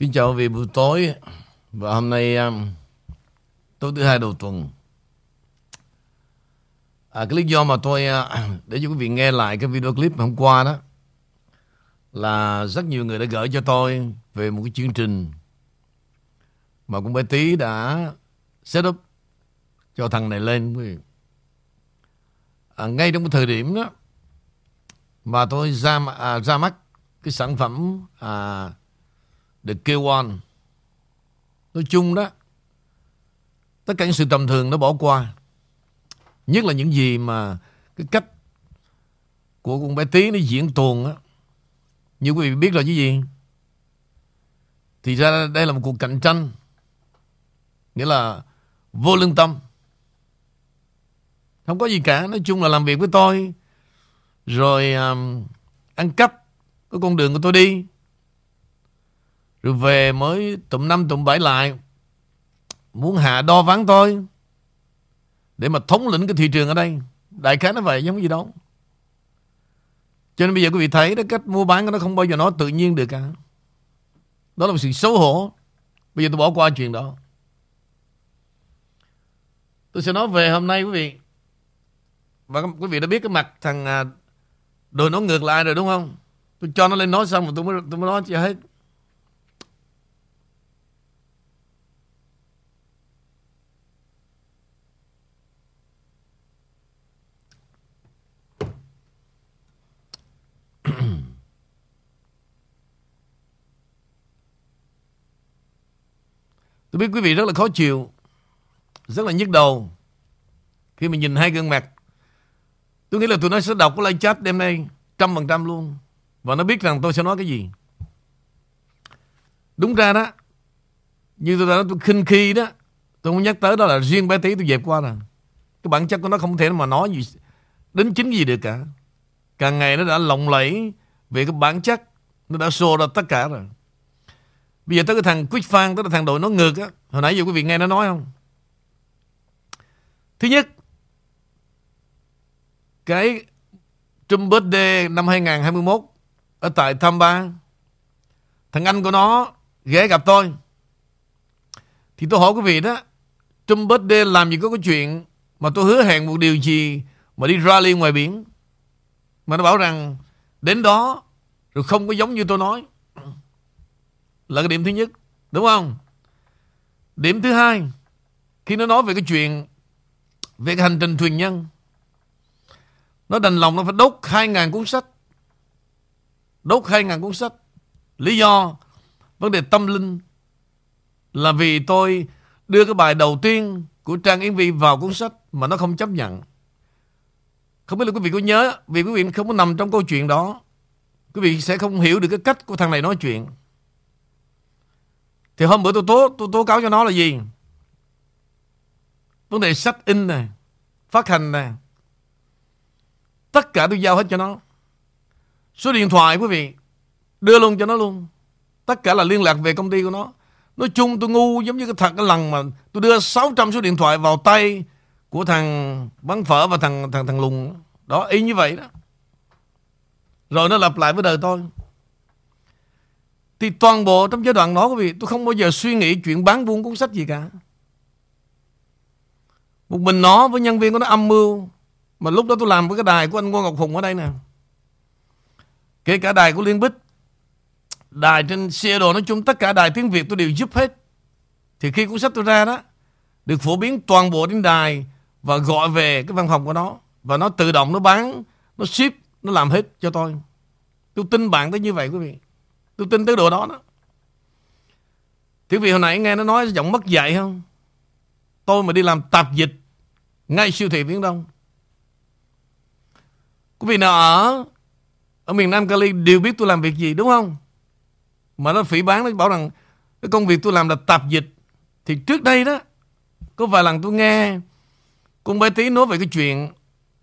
Kính chào quý vị buổi tối. Và hôm nay um, tối thứ hai đầu tuần. À, Cái lý do mà tôi uh, để cho quý vị nghe lại cái video clip hôm qua đó Là rất nhiều người đã gửi cho tôi về một cái chương trình Mà cũng bé tí đã set up cho thằng này lên quý vị. À, Ngay trong cái thời điểm đó Mà tôi ra, à, ra mắt cái sản phẩm à, The K1 Nói chung đó Tất cả những sự tầm thường nó bỏ qua. Nhất là những gì mà Cái cách Của con bé tí nó diễn tuồng á. Như quý vị biết rồi chứ gì? Thì ra đây là một cuộc cạnh tranh Nghĩa là Vô lương tâm. Không có gì cả Nói chung là làm việc với tôi Rồi um, Ăn cắp Cái con đường của tôi đi rồi về mới tụm năm tụm bảy lại Muốn hạ đo ván tôi Để mà thống lĩnh cái thị trường ở đây. Đại khái nó vậy giống gì đâu. Cho nên bây giờ quý vị thấy đó Cách mua bán của nó không bao giờ nó tự nhiên được cả. Đó là một sự xấu hổ. Bây giờ tôi bỏ qua chuyện đó. Tôi sẽ nói về hôm nay quý vị. Và quý vị đã biết cái mặt thằng à, Đồ nó ngược lại rồi đúng không? Tôi cho nó lên nói xong rồi tôi mới, tôi mới nói cho hết. Tôi biết quý vị rất là khó chịu, Rất là nhức đầu Khi mà nhìn hai gương mặt. Tôi nghĩ là tụi nó sẽ đọc cái live chat đêm nay Trăm phần trăm luôn, Và nó biết rằng tôi sẽ nói cái gì. Đúng ra đó, Như tôi đã nói, tôi khinh khi đó, Tôi không nhắc tới đó là riêng bé tí tôi dẹp qua rồi Cái bản chất của nó không thể mà nói gì Đến chính gì được cả. Càng ngày nó đã lộng lẫy Về cái bản chất, Nó đã xô ra tất cả rồi. Bây giờ tới cái thằng Quick Fan tới cái thằng đội nó ngược á. Hồi nãy giờ quý vị nghe nó nói không? Thứ nhất, Cái Trump birthday năm 2021 Ở tại Tampa Thằng anh của nó ghé gặp tôi. Thì tôi hỏi quý vị đó, Trump birthday làm gì có cái chuyện Mà tôi hứa hẹn một điều gì Mà đi rally ngoài biển? Mà nó bảo rằng Đến đó Rồi không có giống như tôi nói là cái điểm thứ nhất, Đúng không? Điểm thứ hai, Khi nó nói về cái chuyện, Về cái hành trình thuyền nhân, Nó đành lòng nó phải đốt 2.000 cuốn sách. Đốt 2.000 cuốn sách. Lý do, Vấn đề tâm linh Là vì tôi đưa cái bài đầu tiên Của Trang Yến Vi vào cuốn sách Mà nó không chấp nhận. Không biết là quý vị có nhớ, Vì quý vị không có nằm trong câu chuyện đó, Quý vị sẽ không hiểu được cái cách của thằng này nói chuyện thì hôm bữa tôi tố tôi tố cáo cho nó là gì? Vấn đề sách in này, phát hành này. Tất cả tôi giao hết cho nó. Số điện thoại quý vị đưa luôn cho nó luôn. Tất cả là liên lạc về công ty của nó. Nói chung tôi ngu giống như cái thật cái lần mà tôi đưa 600 số điện thoại vào tay của thằng bán phở và thằng thằng thằng lùng đó y như vậy đó. Rồi nó lặp lại với đời tôi. Thì toàn bộ trong giai đoạn đó, quý vị, Tôi không bao giờ suy nghĩ chuyện bán buôn cuốn sách gì cả. Một mình nó với nhân viên của nó âm mưu, Mà lúc đó tôi làm với cái đài của anh Ngô Ngọc Hùng ở đây nè. Kể cả đài của Liên Bích, Đài trên Seattle nói chung Tất cả đài tiếng Việt tôi đều giúp hết. Thì khi cuốn sách tôi ra đó, Được phổ biến toàn bộ đến đài Và gọi về cái văn phòng của nó. Và nó tự động nó bán, Nó ship, Nó làm hết cho tôi. Tôi tin bạn tới như vậy, quý vị. Tôi tin tới đồ đó đó. Thì vì hồi nãy nghe nó nói giọng mất dạy không? Tôi mà đi làm tạp dịch Ngay siêu thị Viễn Đông. Quý vị nào ở Ở miền Nam Cali đều biết tôi làm việc gì, đúng không? Mà nó phỉ bán Nó bảo rằng Cái công việc tôi làm là tạp dịch. Thì trước đây đó, Có vài lần tôi nghe Con bé tí nói về cái chuyện,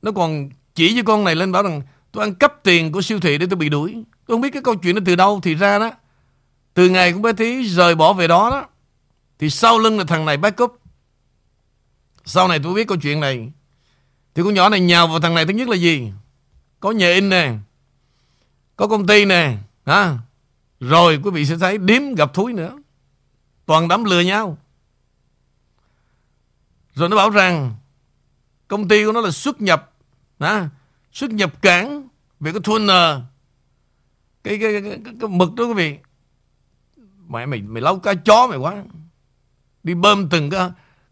Nó còn chỉ với con này lên bảo rằng Tôi ăn cắp tiền của siêu thị để tôi bị đuổi. Tôi không biết cái câu chuyện nó từ đâu Thì ra đó Từ ngày con bé Thí rời bỏ về đó đó Thì sau lưng là thằng này backup Sau này tôi biết câu chuyện này Thì con nhỏ này nhào vào thằng này thứ nhất là gì Có nhà in nè Có công ty nè ha? Rồi quý vị sẽ thấy điếm gặp thúi nữa. Toàn đám lừa nhau. Rồi nó bảo rằng công ty của nó là xuất nhập à, xuất nhập cảng về cái thuần cái, cái, cái, cái, cái mực đó quý vị. Mẹ mày mày lau cá chó mày quá. Đi bơm từng cái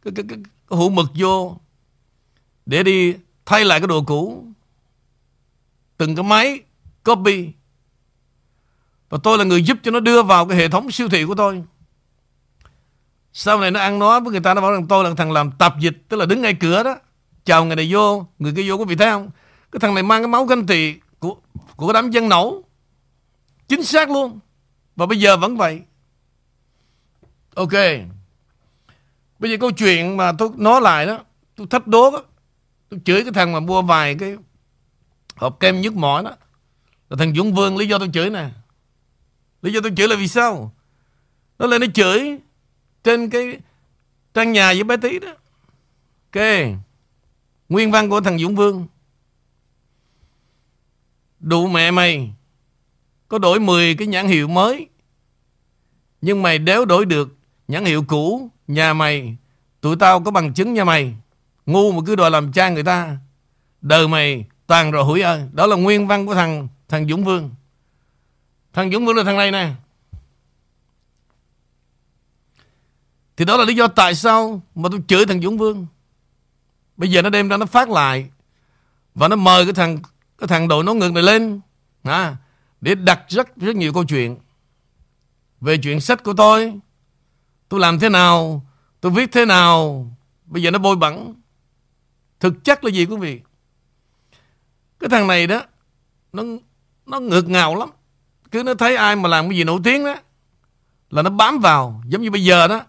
cái, cái, cái, cái hũ mực vô để đi thay lại cái đồ cũ. Từng cái máy copy. Và tôi là người giúp cho nó đưa vào cái hệ thống siêu thị của tôi. Sau này nó ăn nói với người ta nó bảo rằng tôi là thằng làm tạp dịch tức là đứng ngay cửa đó. Chào người này vô người kia vô có vị thấy không? Cái thằng này mang cái máu ganh tị của của đám dân nổ chính xác luôn. Và bây giờ vẫn vậy. Ok. Bây giờ câu chuyện mà tôi nói lại đó, tôi thách đố đó. Tôi chửi cái thằng mà mua vài cái hộp kem nhức mỏi đó. Là thằng Dũng Vương, lý do tôi chửi nè. Lý do tôi chửi là vì sao? Nó lên nó chửi trên cái trang nhà với bé tí đó. Ok. Nguyên văn của thằng Dũng Vương. Đủ mẹ mày có đổi 10 cái nhãn hiệu mới. Nhưng mày đéo đổi được nhãn hiệu cũ nhà mày tụi tao có bằng chứng nha mày. Ngu mà cứ đòi làm cha người ta. Đời mày toàn rồi hủi ơi đó là nguyên văn của thằng thằng Dũng Vương. Thằng Dũng Vương là thằng này nè. Thì đó là lý do tại sao mà tôi chửi thằng Dũng Vương. Bây giờ nó đem ra nó phát lại. Và nó mời cái thằng cái thằng đội nó ngược này lên. À, để đặt rất rất nhiều câu chuyện về chuyện sách của tôi. Tôi làm thế nào, tôi viết thế nào, bây giờ nó bôi bẩn. Thực chất là gì quý vị? Cái thằng này đó, nó nó ngược ngào lắm. Cứ nó thấy ai mà làm cái gì nổi tiếng đó, là nó bám vào. Giống như bây giờ đó,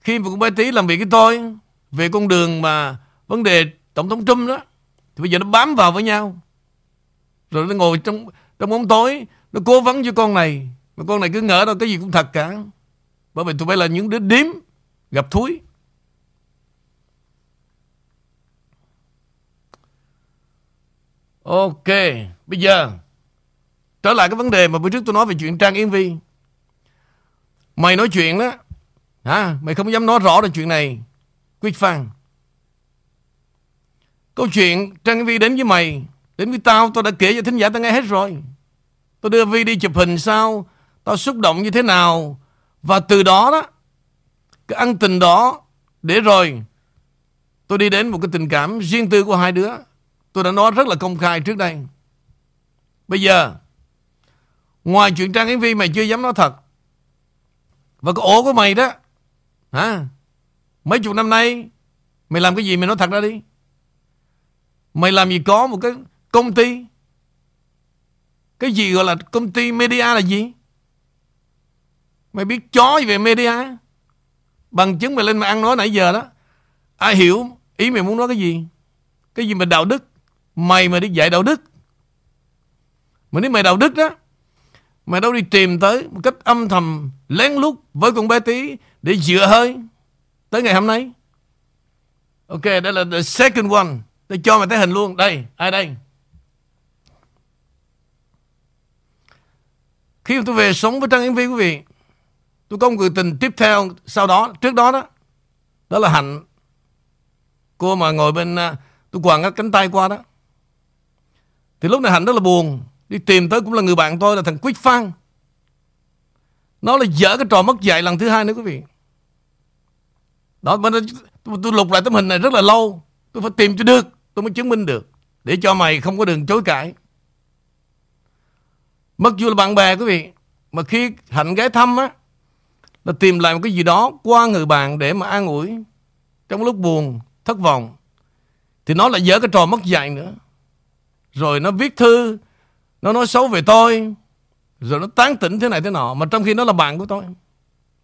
khi mà con bé tí làm việc với tôi, về con đường mà vấn đề tổng thống Trump đó, thì bây giờ nó bám vào với nhau. Rồi nó ngồi trong trong bóng tối, nó cố vấn cho con này. Mà con này cứ ngỡ đâu, cái gì cũng thật cả. Bởi vì tụi bay là những đứa điếm, gặp thúi. Ok, bây giờ trở lại cái vấn đề mà bữa trước tôi nói về chuyện Trang Yến Vi. Mày nói chuyện đó, hả? Mày không dám nói rõ được chuyện này. Quyết Phan. Câu chuyện Trang Yến Vi đến với mày Đến với tao tôi đã kể cho thính giả, tao nghe hết rồi. Tôi đưa Vi đi chụp hình sao, Tao xúc động như thế nào. Và từ đó đó, Cái ăn tình đó, Để rồi Tôi đi đến một cái tình cảm riêng tư của hai đứa. Tôi đã nói rất là công khai trước đây. Bây giờ, Ngoài chuyện Trang Yến Vi mày chưa dám nói thật, Và cái ổ của mày đó, Hả? Mấy chục năm nay, Mày làm cái gì mày nói thật ra đi. Mày làm gì có một cái công ty. Cái gì gọi là công ty media là gì? Mày biết chó gì về media? Bằng chứng mày lên mà ăn nói nãy giờ đó. Ai hiểu ý mày muốn nói cái gì? Cái gì mà đạo đức? Mày mà đi dạy đạo đức. Mà nếu mày đạo đức đó, mày đâu đi tìm tới một cách âm thầm, lén lút với con bé tí để dựa hơi tới ngày hôm nay. Ok, đây là the second one. Tôi cho mày thấy hình luôn. Đây, ai đây? Khi tôi về sống với Trang Yến Phi quý vị Tôi có một người tình tiếp theo Sau đó, trước đó đó. Đó là Hạnh. Cô mà ngồi bên à, Tôi quàng cái cánh tay qua đó. Thì lúc này Hạnh rất là buồn. Đi tìm tới cũng là người bạn tôi là thằng Quyết Phan. Nó là dở cái trò mất dạy lần thứ hai nữa quý vị. Đó bên tôi, tôi lục lại tấm hình này rất là lâu. Tôi phải tìm cho được Tôi mới chứng minh được. Để cho mày không có đường chối cãi. Mặc dù là bạn bè quý vị Mà khi Hạnh ghé thăm á Là tìm lại một cái gì đó qua người bạn Để mà an ủi Trong lúc buồn, thất vọng Thì nó lại dở cái trò mất dạy nữa. Rồi nó viết thư Nó nói xấu về tôi Rồi nó tán tỉnh thế này thế nọ Mà trong khi nó là bạn của tôi.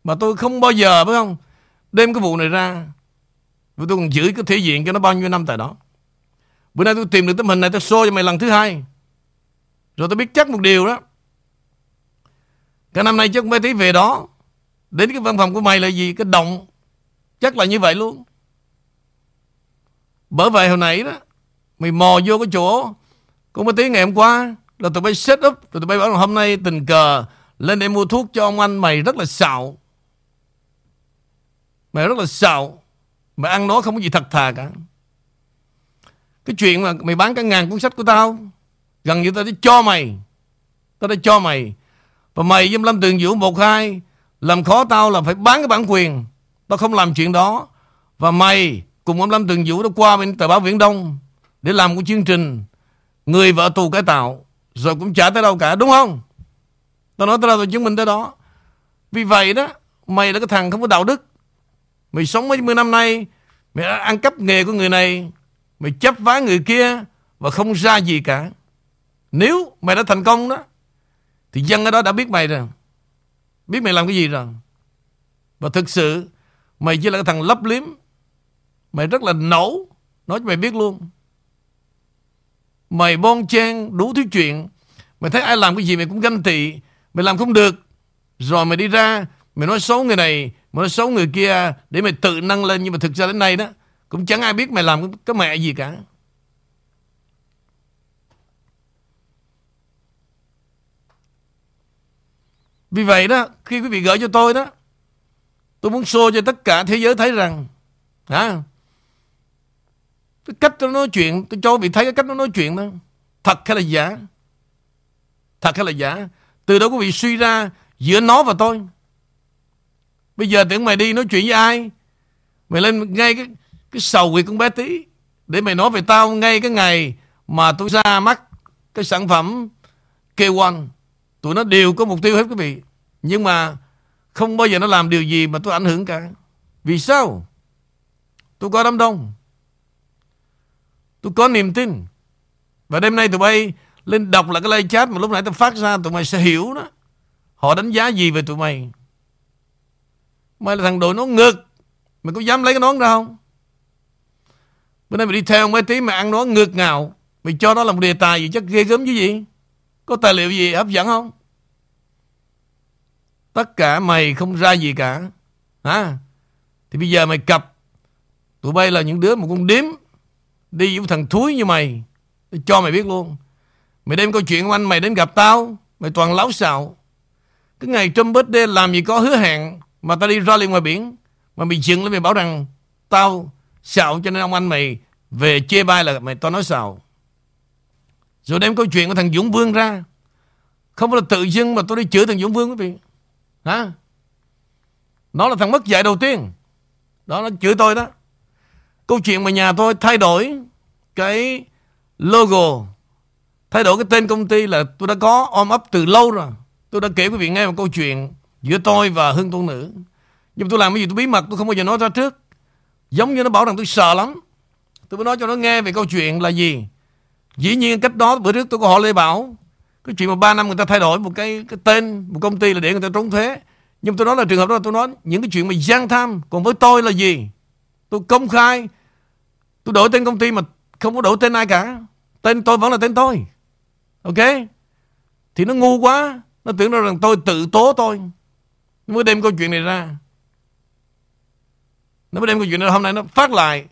Mà tôi không bao giờ phải không Đem cái vụ này ra. Vì tôi còn giữ cái thể diện cho nó bao nhiêu năm tại đó. Bữa nay tôi tìm được tấm hình này Tôi show cho mày lần thứ hai. Rồi tôi biết chắc một điều đó. Cái năm nay chắc mấy tí về đó. Đến cái văn phòng của mày là gì? Cái động Chắc là như vậy luôn. Bởi vậy hồi nãy đó, Mày mò vô cái chỗ. Có mấy tí ngày hôm qua Là tụi bay set up Rồi tụi bay bảo là hôm nay tình cờ, Lên để mua thuốc cho ông anh. Mày rất là xạo. Mày rất là xạo. Mày ăn nó không có gì thật thà cả. Cái chuyện mà mày bán cả ngàn cuốn sách của tao Gần như tao đã cho mày. Tao đã cho mày. Và mày với Lâm Tường Vũ một hai, Làm khó tao là phải bán cái bản quyền. Tao không làm chuyện đó. Và mày cùng ông Lâm Tường Vũ đã qua bên tờ báo Viễn Đông Để làm một chương trình Người vợ tù cải tạo. Rồi cũng chả tới đâu cả, đúng không? Tao nói tới đâu tao chứng minh tới đó. Vì vậy đó, Mày là cái thằng không có đạo đức. Mày sống mấy mươi năm nay, Mày đã ăn cắp nghề của người này, Mày chấp vá người kia Và không ra gì cả. Nếu mày đã thành công đó, Thì dân ở đó đã biết mày rồi. Biết mày làm cái gì rồi. Và thực sự, Mày chỉ là cái thằng lấp liếm. Mày rất là nổ, Nói cho mày biết luôn. Mày bon chen, đủ thứ chuyện. Mày thấy ai làm cái gì mày cũng ganh tị. Mày làm không được. Rồi mày đi ra, Mày nói xấu người này, Mày nói xấu người kia Để mày tự nâng lên. Nhưng mà thực ra đến nay đó, Cũng chẳng ai biết mày làm cái mẹ gì cả. Vì vậy đó Khi quý vị gửi cho tôi đó Tôi muốn show cho tất cả thế giới thấy rằng hả, Cái cách nó nói chuyện Tôi cho quý vị thấy cái cách nó nói chuyện đó Thật hay là giả? Thật hay là giả? Từ đó quý vị suy ra Giữa nó và tôi. Bây giờ tưởng mày đi nói chuyện với ai? Mày lên ngay cái Cái sầu quỷ con bé tí Để mày nói về tao ngay cái ngày Mà tôi ra mắt Cái sản phẩm K1 Tụi nó đều có mục tiêu hết, quý vị. Nhưng mà Không bao giờ nó làm điều gì mà tôi ảnh hưởng cả. Vì sao? Tôi có đám đông. Tôi có niềm tin. Và đêm nay tụi bay Lên đọc lại cái live chat mà lúc nãy tôi phát ra, Tụi mày sẽ hiểu đó. Họ đánh giá gì về tụi mày? Mày là thằng đội nón ngực Mày có dám lấy cái nón ra không? Bữa nay mày đi theo mấy tí Mày ăn nón ngược ngào. Mày cho đó là một đề tài gì chắc ghê gớm chứ gì? Có tài liệu gì hấp dẫn không? Tất cả mày không ra gì cả. Hả? Thì bây giờ mày cặp. Tụi bay là những đứa một con điếm Đi với thằng thúi như mày. Cho mày biết luôn. Mày đem câu chuyện của anh mày đến gặp tao. Mày toàn láo xạo. Cái ngày Trump birthday làm gì có hứa hẹn Mà tao đi ra liền ngoài biển. Mà mày dựng lên mày bảo rằng Tao xạo cho nên ông anh mày Về chê bai là mày tao nói xạo. Rồi đem câu chuyện của thằng Dũng Vương ra. Không phải là tự dưng mà tôi đi chửi thằng Dũng Vương quý vị. Hả? Nó là thằng mất dạy đầu tiên. Đó, nó chửi tôi đó. Câu chuyện mà nhà tôi thay đổi Cái logo, Thay đổi cái tên công ty là tôi đã có ôm ấp từ lâu rồi. Tôi đã kể quý vị nghe một câu chuyện Giữa tôi và Hưng Tôn Nữ. Nhưng tôi làm cái gì tôi bí mật, Tôi không bao giờ nói ra trước. Giống như nó bảo rằng tôi sợ lắm. Tôi mới nói cho nó nghe về câu chuyện là gì. Dĩ nhiên cách đó bữa trước tôi có họ Lê Bảo cái chuyện mà 3 năm người ta thay đổi một cái cái tên Một công ty là để người ta trốn thuế. Nhưng tôi nói là trường hợp đó tôi nói, Những cái chuyện mà gian tham, Còn với tôi là gì? Tôi công khai, Tôi đổi tên công ty mà không có đổi tên ai cả. Tên tôi vẫn là tên tôi. Ok? Thì nó ngu quá. Nó tưởng rằng tôi tự tố tôi. Nó mới đem câu chuyện này ra. Nó mới đem câu chuyện này hôm nay nó phát lại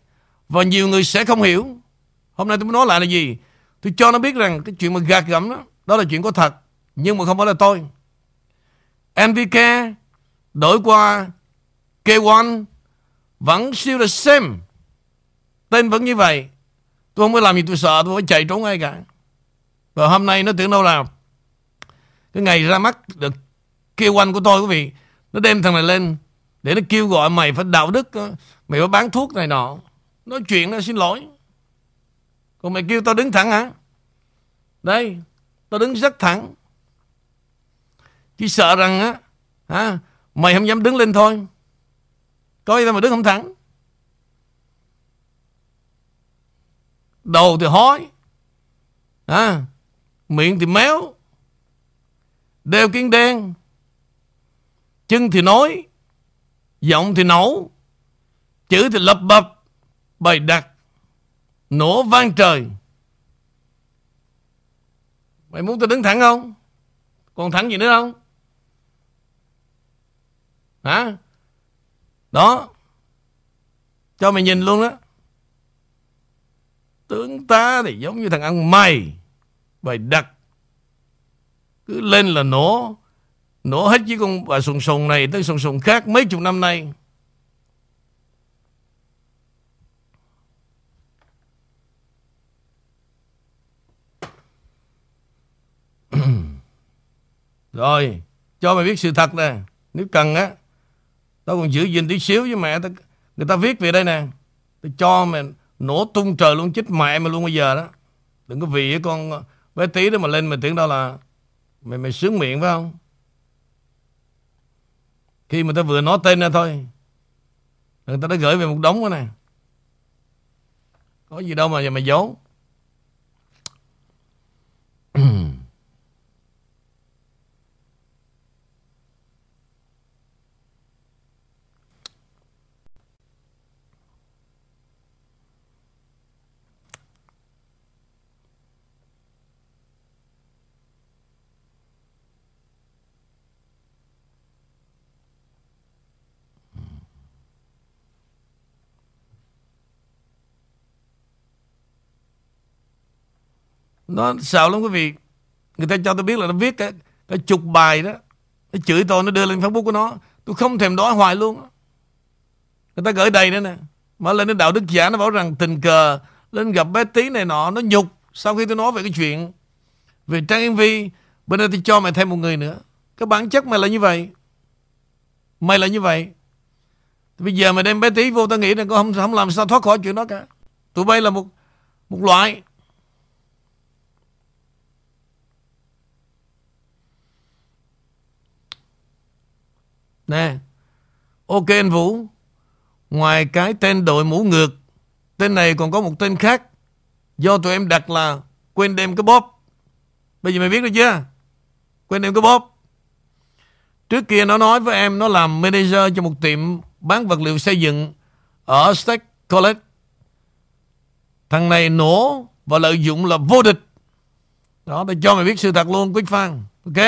Và nhiều người sẽ không hiểu. Hôm nay tôi muốn nói lại là gì? Tôi cho nó biết rằng cái chuyện mà gạt gẫm đó đó là chuyện có thật, Nhưng mà không phải là tôi. NVK Đổi qua K1 Vẫn siêu là same. Tên vẫn như vậy. Tôi không có làm gì tôi sợ, Tôi phải chạy trốn ai cả. Và hôm nay nó tưởng đâu là Cái ngày ra mắt được kêu quanh của tôi, quý vị. Nó đem thằng này lên Để nó kêu gọi mày phải đạo đức Mày phải bán thuốc này nọ. Nói chuyện nó xin lỗi. Còn mày kêu tao đứng thẳng hả? Đây. Tao đứng rất thẳng. Chỉ sợ rằng á hả, Mày không dám đứng lên thôi. Coi tao mà đứng không thẳng. Đầu thì hói à, Miệng thì méo Đeo kiến đen Chân thì nói Giọng thì nổ Chữ thì lập bập Bày đặt Nổ vang trời. Mày muốn tôi đứng thẳng không? Còn thẳng gì nữa không? Hả? Đó. Cho mày nhìn luôn đó. Tướng ta thì giống như thằng ăn mày. Bày đặt Cứ lên là nổ. Nổ hết với con bà sùng sùng này tới sùng sùng khác mấy chục năm nay. Rồi, cho mày biết sự thật nè. Nếu cần á, tao còn giữ gìn tí xíu với mẹ. Tao, người ta viết về đây nè. Tao cho mày nổ tung trời luôn, chích mẹ mày luôn bây giờ đó. Đừng có vì con bé tí đó mà lên mày tưởng đâu là mày mày sướng miệng phải không? Khi mà tao vừa nói tên ra thôi Người ta đã gửi về một đống đó nè Có gì đâu mà giờ mày giấu Nó sợ lắm quý vị? Người ta cho tôi biết là nó viết cái, cái chục bài đó Nó chửi tôi nó đưa lên Facebook của nó. Tôi không thèm đói hoài luôn Người ta gửi đầy nữa nè. Mở lên đến đạo đức giả nó bảo rằng tình cờ Lên gặp bé tí này nọ Nó nhục. Sau khi tôi nói về cái chuyện Về Trang mv Vi Bên đây tôi cho mày thêm một người nữa. Cái bản chất mày là như vậy. Mày là như vậy. Bây giờ mày đem bé tí vô tao nghĩ là con không, không làm sao thoát khỏi chuyện đó cả. Tụi bay là một một loại. Nè Ok anh Vũ, Ngoài cái tên đội mũ ngược, Tên này còn có một tên khác. Do tụi em đặt là Quên đem cái bóp. Bây giờ mày biết rồi chưa? Quên đem cái bóp. Trước kia nó nói với em Nó làm manager cho một tiệm Bán vật liệu xây dựng Ở State College Thằng này nổ Và lợi dụng là vô địch. Đó, để cho mày biết sự thật luôn Quyết Phan Ok?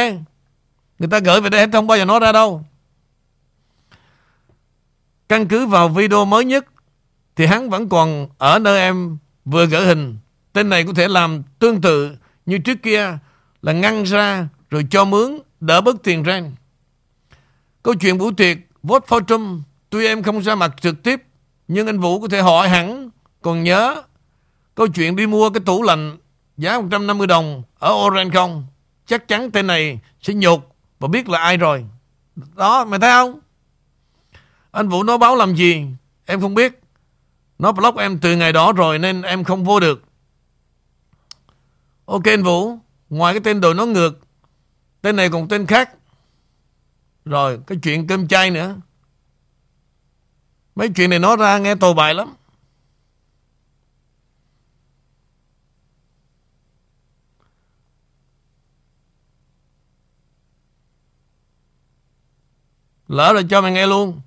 Người ta gửi về đây hết, không bao giờ nói ra đâu. Căn cứ vào video mới nhất thì hắn vẫn còn ở nơi em vừa gỡ hình. Tên này có thể làm tương tự như trước kia là ngăn ra rồi cho mướn đỡ bớt tiền rent. Câu chuyện Vũ Tuyệt vote for Trump tuy em không ra mặt trực tiếp nhưng anh Vũ có thể hỏi hẳn còn nhớ câu chuyện đi mua cái tủ lạnh giá 150 đồng ở Orange không? Chắc chắn tên này sẽ nhục và biết là ai rồi. Đó, mày thấy không? Anh Vũ nói báo làm gì? Em không biết. Nó block em từ ngày đó rồi nên em không vô được. Ok anh Vũ, Ngoài cái tên đồ nó ngược, Tên này còn tên khác. Rồi, cái chuyện cơm chay nữa. Mấy chuyện này nói ra nghe tồi bại lắm. Lỡ rồi cho mày nghe luôn.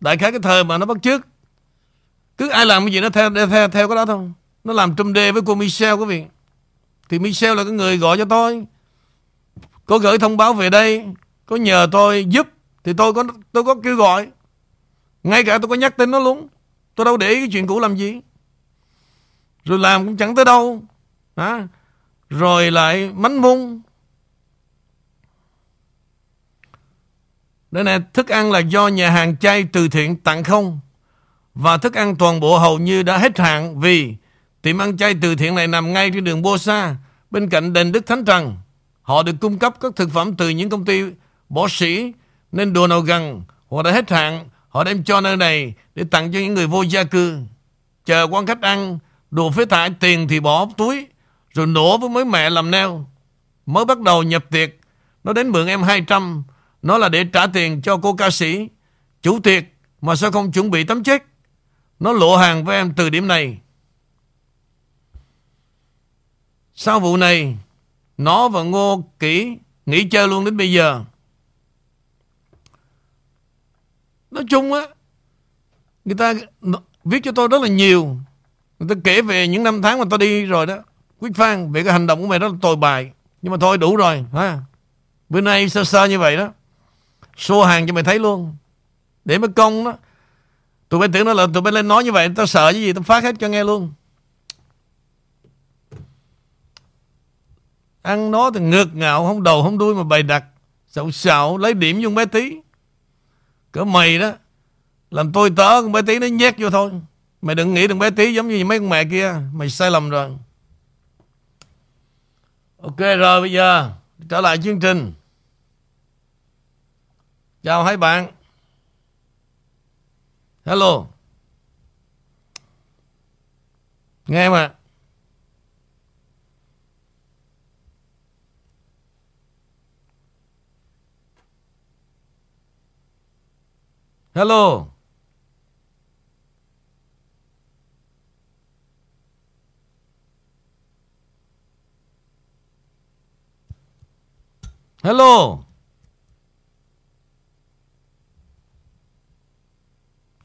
Đại khái cái thời mà nó bắt trước Cứ ai làm cái gì nó theo theo, theo cái đó thôi. Nó làm trùm đề với cô Michelle quý vị. Thì Michelle là cái người gọi cho tôi. Có gửi thông báo về đây. Có nhờ tôi giúp. Thì tôi có tôi có kêu gọi. Ngay cả tôi có nhắc tên nó luôn. Tôi đâu để ý cái chuyện cũ làm gì. Rồi làm cũng chẳng tới đâu. À, Rồi lại mánh mung. Đây này, thức ăn là do nhà hàng chay từ thiện tặng không. Và thức ăn toàn bộ hầu như đã hết hạn vì tiệm ăn chay từ thiện này nằm ngay trên đường Bô Sa, bên cạnh đền Đức Thánh Trần. Họ được cung cấp các thực phẩm từ những công ty bỏ sĩ, nên đồ nào gần họ đã hết hạn, họ đem cho nơi này để tặng cho những người vô gia cư. Chờ quan khách ăn, đồ phế thải tiền thì bỏ túi, rồi nổ với mấy mẹ làm neo. Mới bắt đầu nhập tiệc, nó đến mượn em 200 nó là để trả tiền cho cô ca sĩ. Chủ tiệc Mà sao không chuẩn bị tấm chết Nó lộ hàng với em từ điểm này. Sau vụ này, Nó và Ngô Kỷ Nghỉ chơi luôn đến bây giờ. Nói chung á, Người ta viết cho tôi rất là nhiều. Người ta kể về những năm tháng mà tôi đi rồi đó. Quyết Phan, Về cái hành động của mày rất là tồi bài Nhưng mà thôi, đủ rồi, ha. Bữa nay sơ sơ như vậy đó? Xô hàng cho mày thấy luôn. Để mới công đó. Tụi bay tưởng nó là tụi bay lên nói như vậy, Tao sợ cái gì, tao phát hết cho nghe luôn. Ăn nó thì ngược ngạo, Không đầu không đuôi mà bày đặt. Xạo xạo, lấy điểm dùng bé tí. Cỡ mày đó, Làm tôi tớ, con bé tí nó nhét vô thôi. Mày đừng nghĩ đừng bé tí giống như mấy con mẹ kia, Mày sai lầm rồi. Ok, rồi bây giờ, Trở lại chương trình. Chào hai bạn. Hello. Nghe mà Hello. Hello.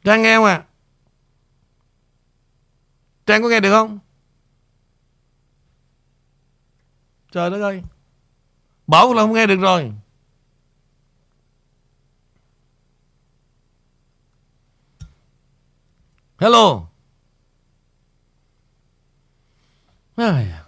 Trang nghe không ạ? À? Trang có nghe được không? Trời đất ơi Bảo là không nghe được rồi Hello Ai...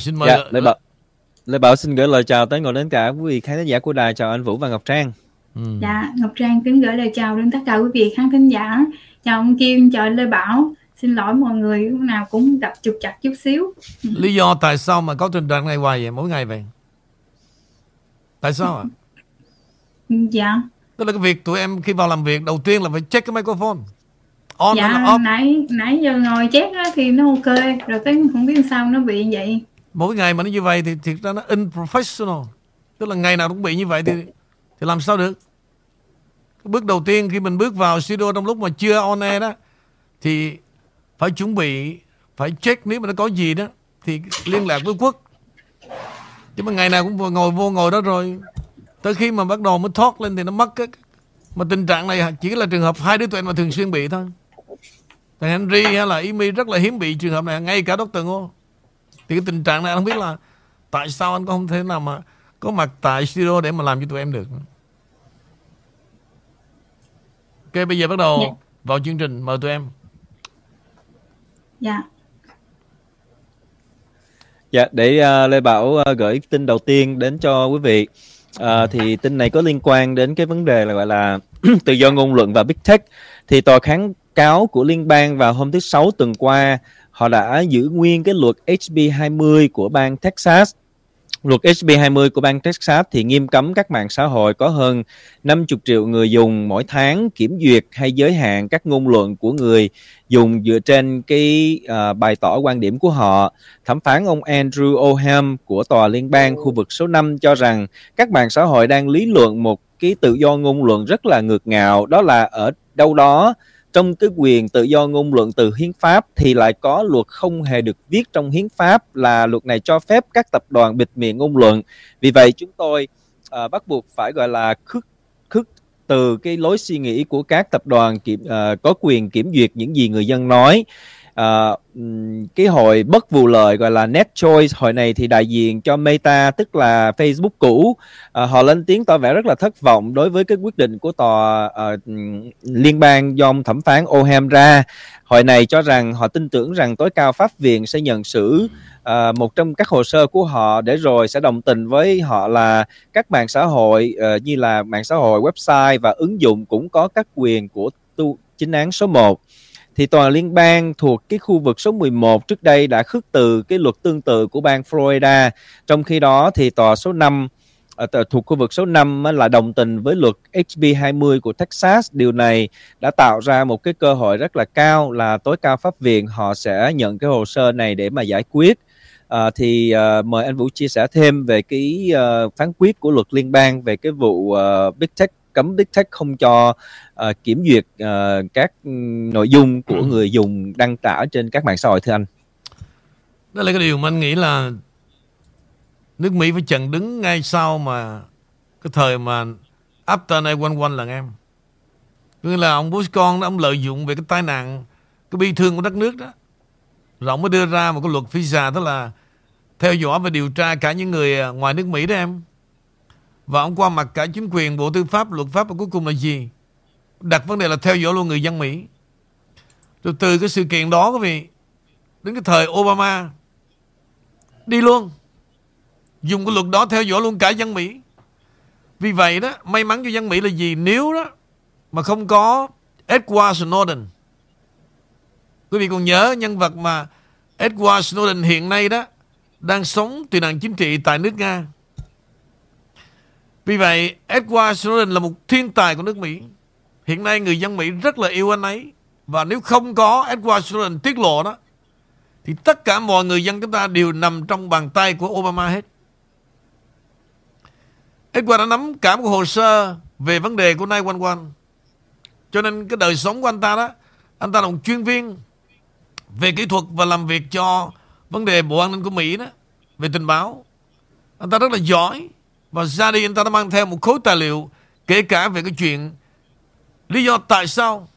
xin mời. Dạ, Lê Bảo, Lê Bảo xin gửi lời chào tới ngồi đến cả quý vị khán thính giả của đài. Chào anh Vũ và Ngọc Trang. Ừ. Dạ, Ngọc Trang kính gửi lời chào đến tất cả quý vị khán thính giả. Chào ông Kim, chào anh Lê Bảo. Xin lỗi mọi người lúc nào cũng gặp trục chặt chút xíu. Lý do tại sao mà có trình đoạn này hoài vậy, mỗi ngày vậy? Tại sao ạ? À? Dạ. Tức là cái việc tụi em khi vào làm việc đầu tiên là phải check cái microphone. On dạ, off. nãy nãy giờ ngồi check á, thì nó ok, rồi cái không biết sao nó bị vậy mỗi ngày mà nó như vậy thì thiệt ra nó unprofessional. Tức là ngày nào cũng bị như vậy thì thì làm sao được? Cái bước đầu tiên khi mình bước vào studio trong lúc mà chưa on air đó, thì phải chuẩn bị, phải check nếu mà nó có gì đó, thì liên lạc với quốc. Chứ mà ngày nào cũng ngồi, vô ngồi đó rồi. Tới khi mà bắt đầu mới thoát lên thì nó mất cái, mà tình trạng này chỉ là trường hợp hai đứa tụi em mà thường xuyên bị thôi. Thằng Henry hay là Amy rất là hiếm bị trường hợp này, ngay cả Dr. Ngô thì cái tình trạng này anh không biết là tại sao anh có không thể nào mà có mặt tại studio để mà làm cho tụi em được. Ok, bây giờ bắt đầu Dạ. vào chương trình mời tụi em. Dạ. Dạ, để uh, Lê Bảo uh, gửi tin đầu tiên đến cho quý vị. Uh, thì tin này có liên quan đến cái vấn đề là gọi là tự do ngôn luận và Big Tech. Thì tòa kháng cáo của liên bang vào hôm thứ Sáu tuần qua, họ đã giữ nguyên cái luật HB 20 của bang Texas. Luật HB 20 của bang Texas thì nghiêm cấm các mạng xã hội có hơn 50 triệu người dùng mỗi tháng kiểm duyệt hay giới hạn các ngôn luận của người dùng dựa trên cái uh, bày tỏ quan điểm của họ. Thẩm phán ông Andrew Oham của Tòa Liên bang khu vực số 5 cho rằng các mạng xã hội đang lý luận một cái tự do ngôn luận rất là ngược ngạo, đó là ở đâu đó trong cái quyền tự do ngôn luận từ hiến pháp thì lại có luật không hề được viết trong hiến pháp là luật này cho phép các tập đoàn bịt miệng ngôn luận. Vì vậy chúng tôi uh, bắt buộc phải gọi là khước khước từ cái lối suy nghĩ của các tập đoàn kiểm uh, có quyền kiểm duyệt những gì người dân nói uh, cái hội bất vụ lợi gọi là Net Choice hội này thì đại diện cho Meta tức là Facebook cũ. Uh, họ lên tiếng tỏ vẻ rất là thất vọng đối với cái quyết định của tòa uh, liên bang do ông thẩm phán Oham ra. Hội này cho rằng họ tin tưởng rằng tối cao pháp viện sẽ nhận xử uh, một trong các hồ sơ của họ để rồi sẽ đồng tình với họ là các mạng xã hội uh, như là mạng xã hội website và ứng dụng cũng có các quyền của tu chính án số 1 thì tòa liên bang thuộc cái khu vực số 11 trước đây đã khước từ cái luật tương tự của bang Florida. Trong khi đó thì tòa số 5 à, thuộc khu vực số 5 là đồng tình với luật HB 20 của Texas. Điều này đã tạo ra một cái cơ hội rất là cao là tối cao pháp viện họ sẽ nhận cái hồ sơ này để mà giải quyết. À, thì uh, mời anh Vũ chia sẻ thêm về cái uh, phán quyết của luật liên bang về cái vụ uh, Big Tech cấm Big Tech không cho uh, kiểm duyệt uh, các nội dung của người dùng đăng tải trên các mạng xã hội thưa anh. Đó là cái điều mà anh nghĩ là nước Mỹ phải chặn đứng ngay sau mà cái thời mà after 911 là em. Như là ông Bush con đó, ông lợi dụng về cái tai nạn, cái bi thương của đất nước đó. Rồi ông mới đưa ra một cái luật visa tức là theo dõi và điều tra cả những người ngoài nước Mỹ đó em. Và ông qua mặt cả chính quyền, Bộ Tư pháp, luật pháp và cuối cùng là gì? Đặt vấn đề là theo dõi luôn người dân Mỹ. Rồi từ cái sự kiện đó quý vị, đến cái thời Obama, đi luôn. Dùng cái luật đó theo dõi luôn cả dân Mỹ. Vì vậy đó, may mắn cho dân Mỹ là gì? Nếu đó mà không có Edward Snowden. Quý vị còn nhớ nhân vật mà Edward Snowden hiện nay đó đang sống tị nạn chính trị tại nước Nga. Vì vậy, Edward Snowden là một thiên tài của nước Mỹ. Hiện nay người dân Mỹ rất là yêu anh ấy. Và nếu không có Edward Snowden tiết lộ đó, thì tất cả mọi người dân chúng ta đều nằm trong bàn tay của Obama hết. Edward đã nắm cả một hồ sơ về vấn đề của 911. Cho nên cái đời sống của anh ta đó, anh ta là một chuyên viên về kỹ thuật và làm việc cho vấn đề Bộ An ninh của Mỹ đó, về tình báo. Anh ta rất là giỏi. Và ra đi anh ta đã mang theo một khối tài liệu kể cả về cái chuyện lý do tại sao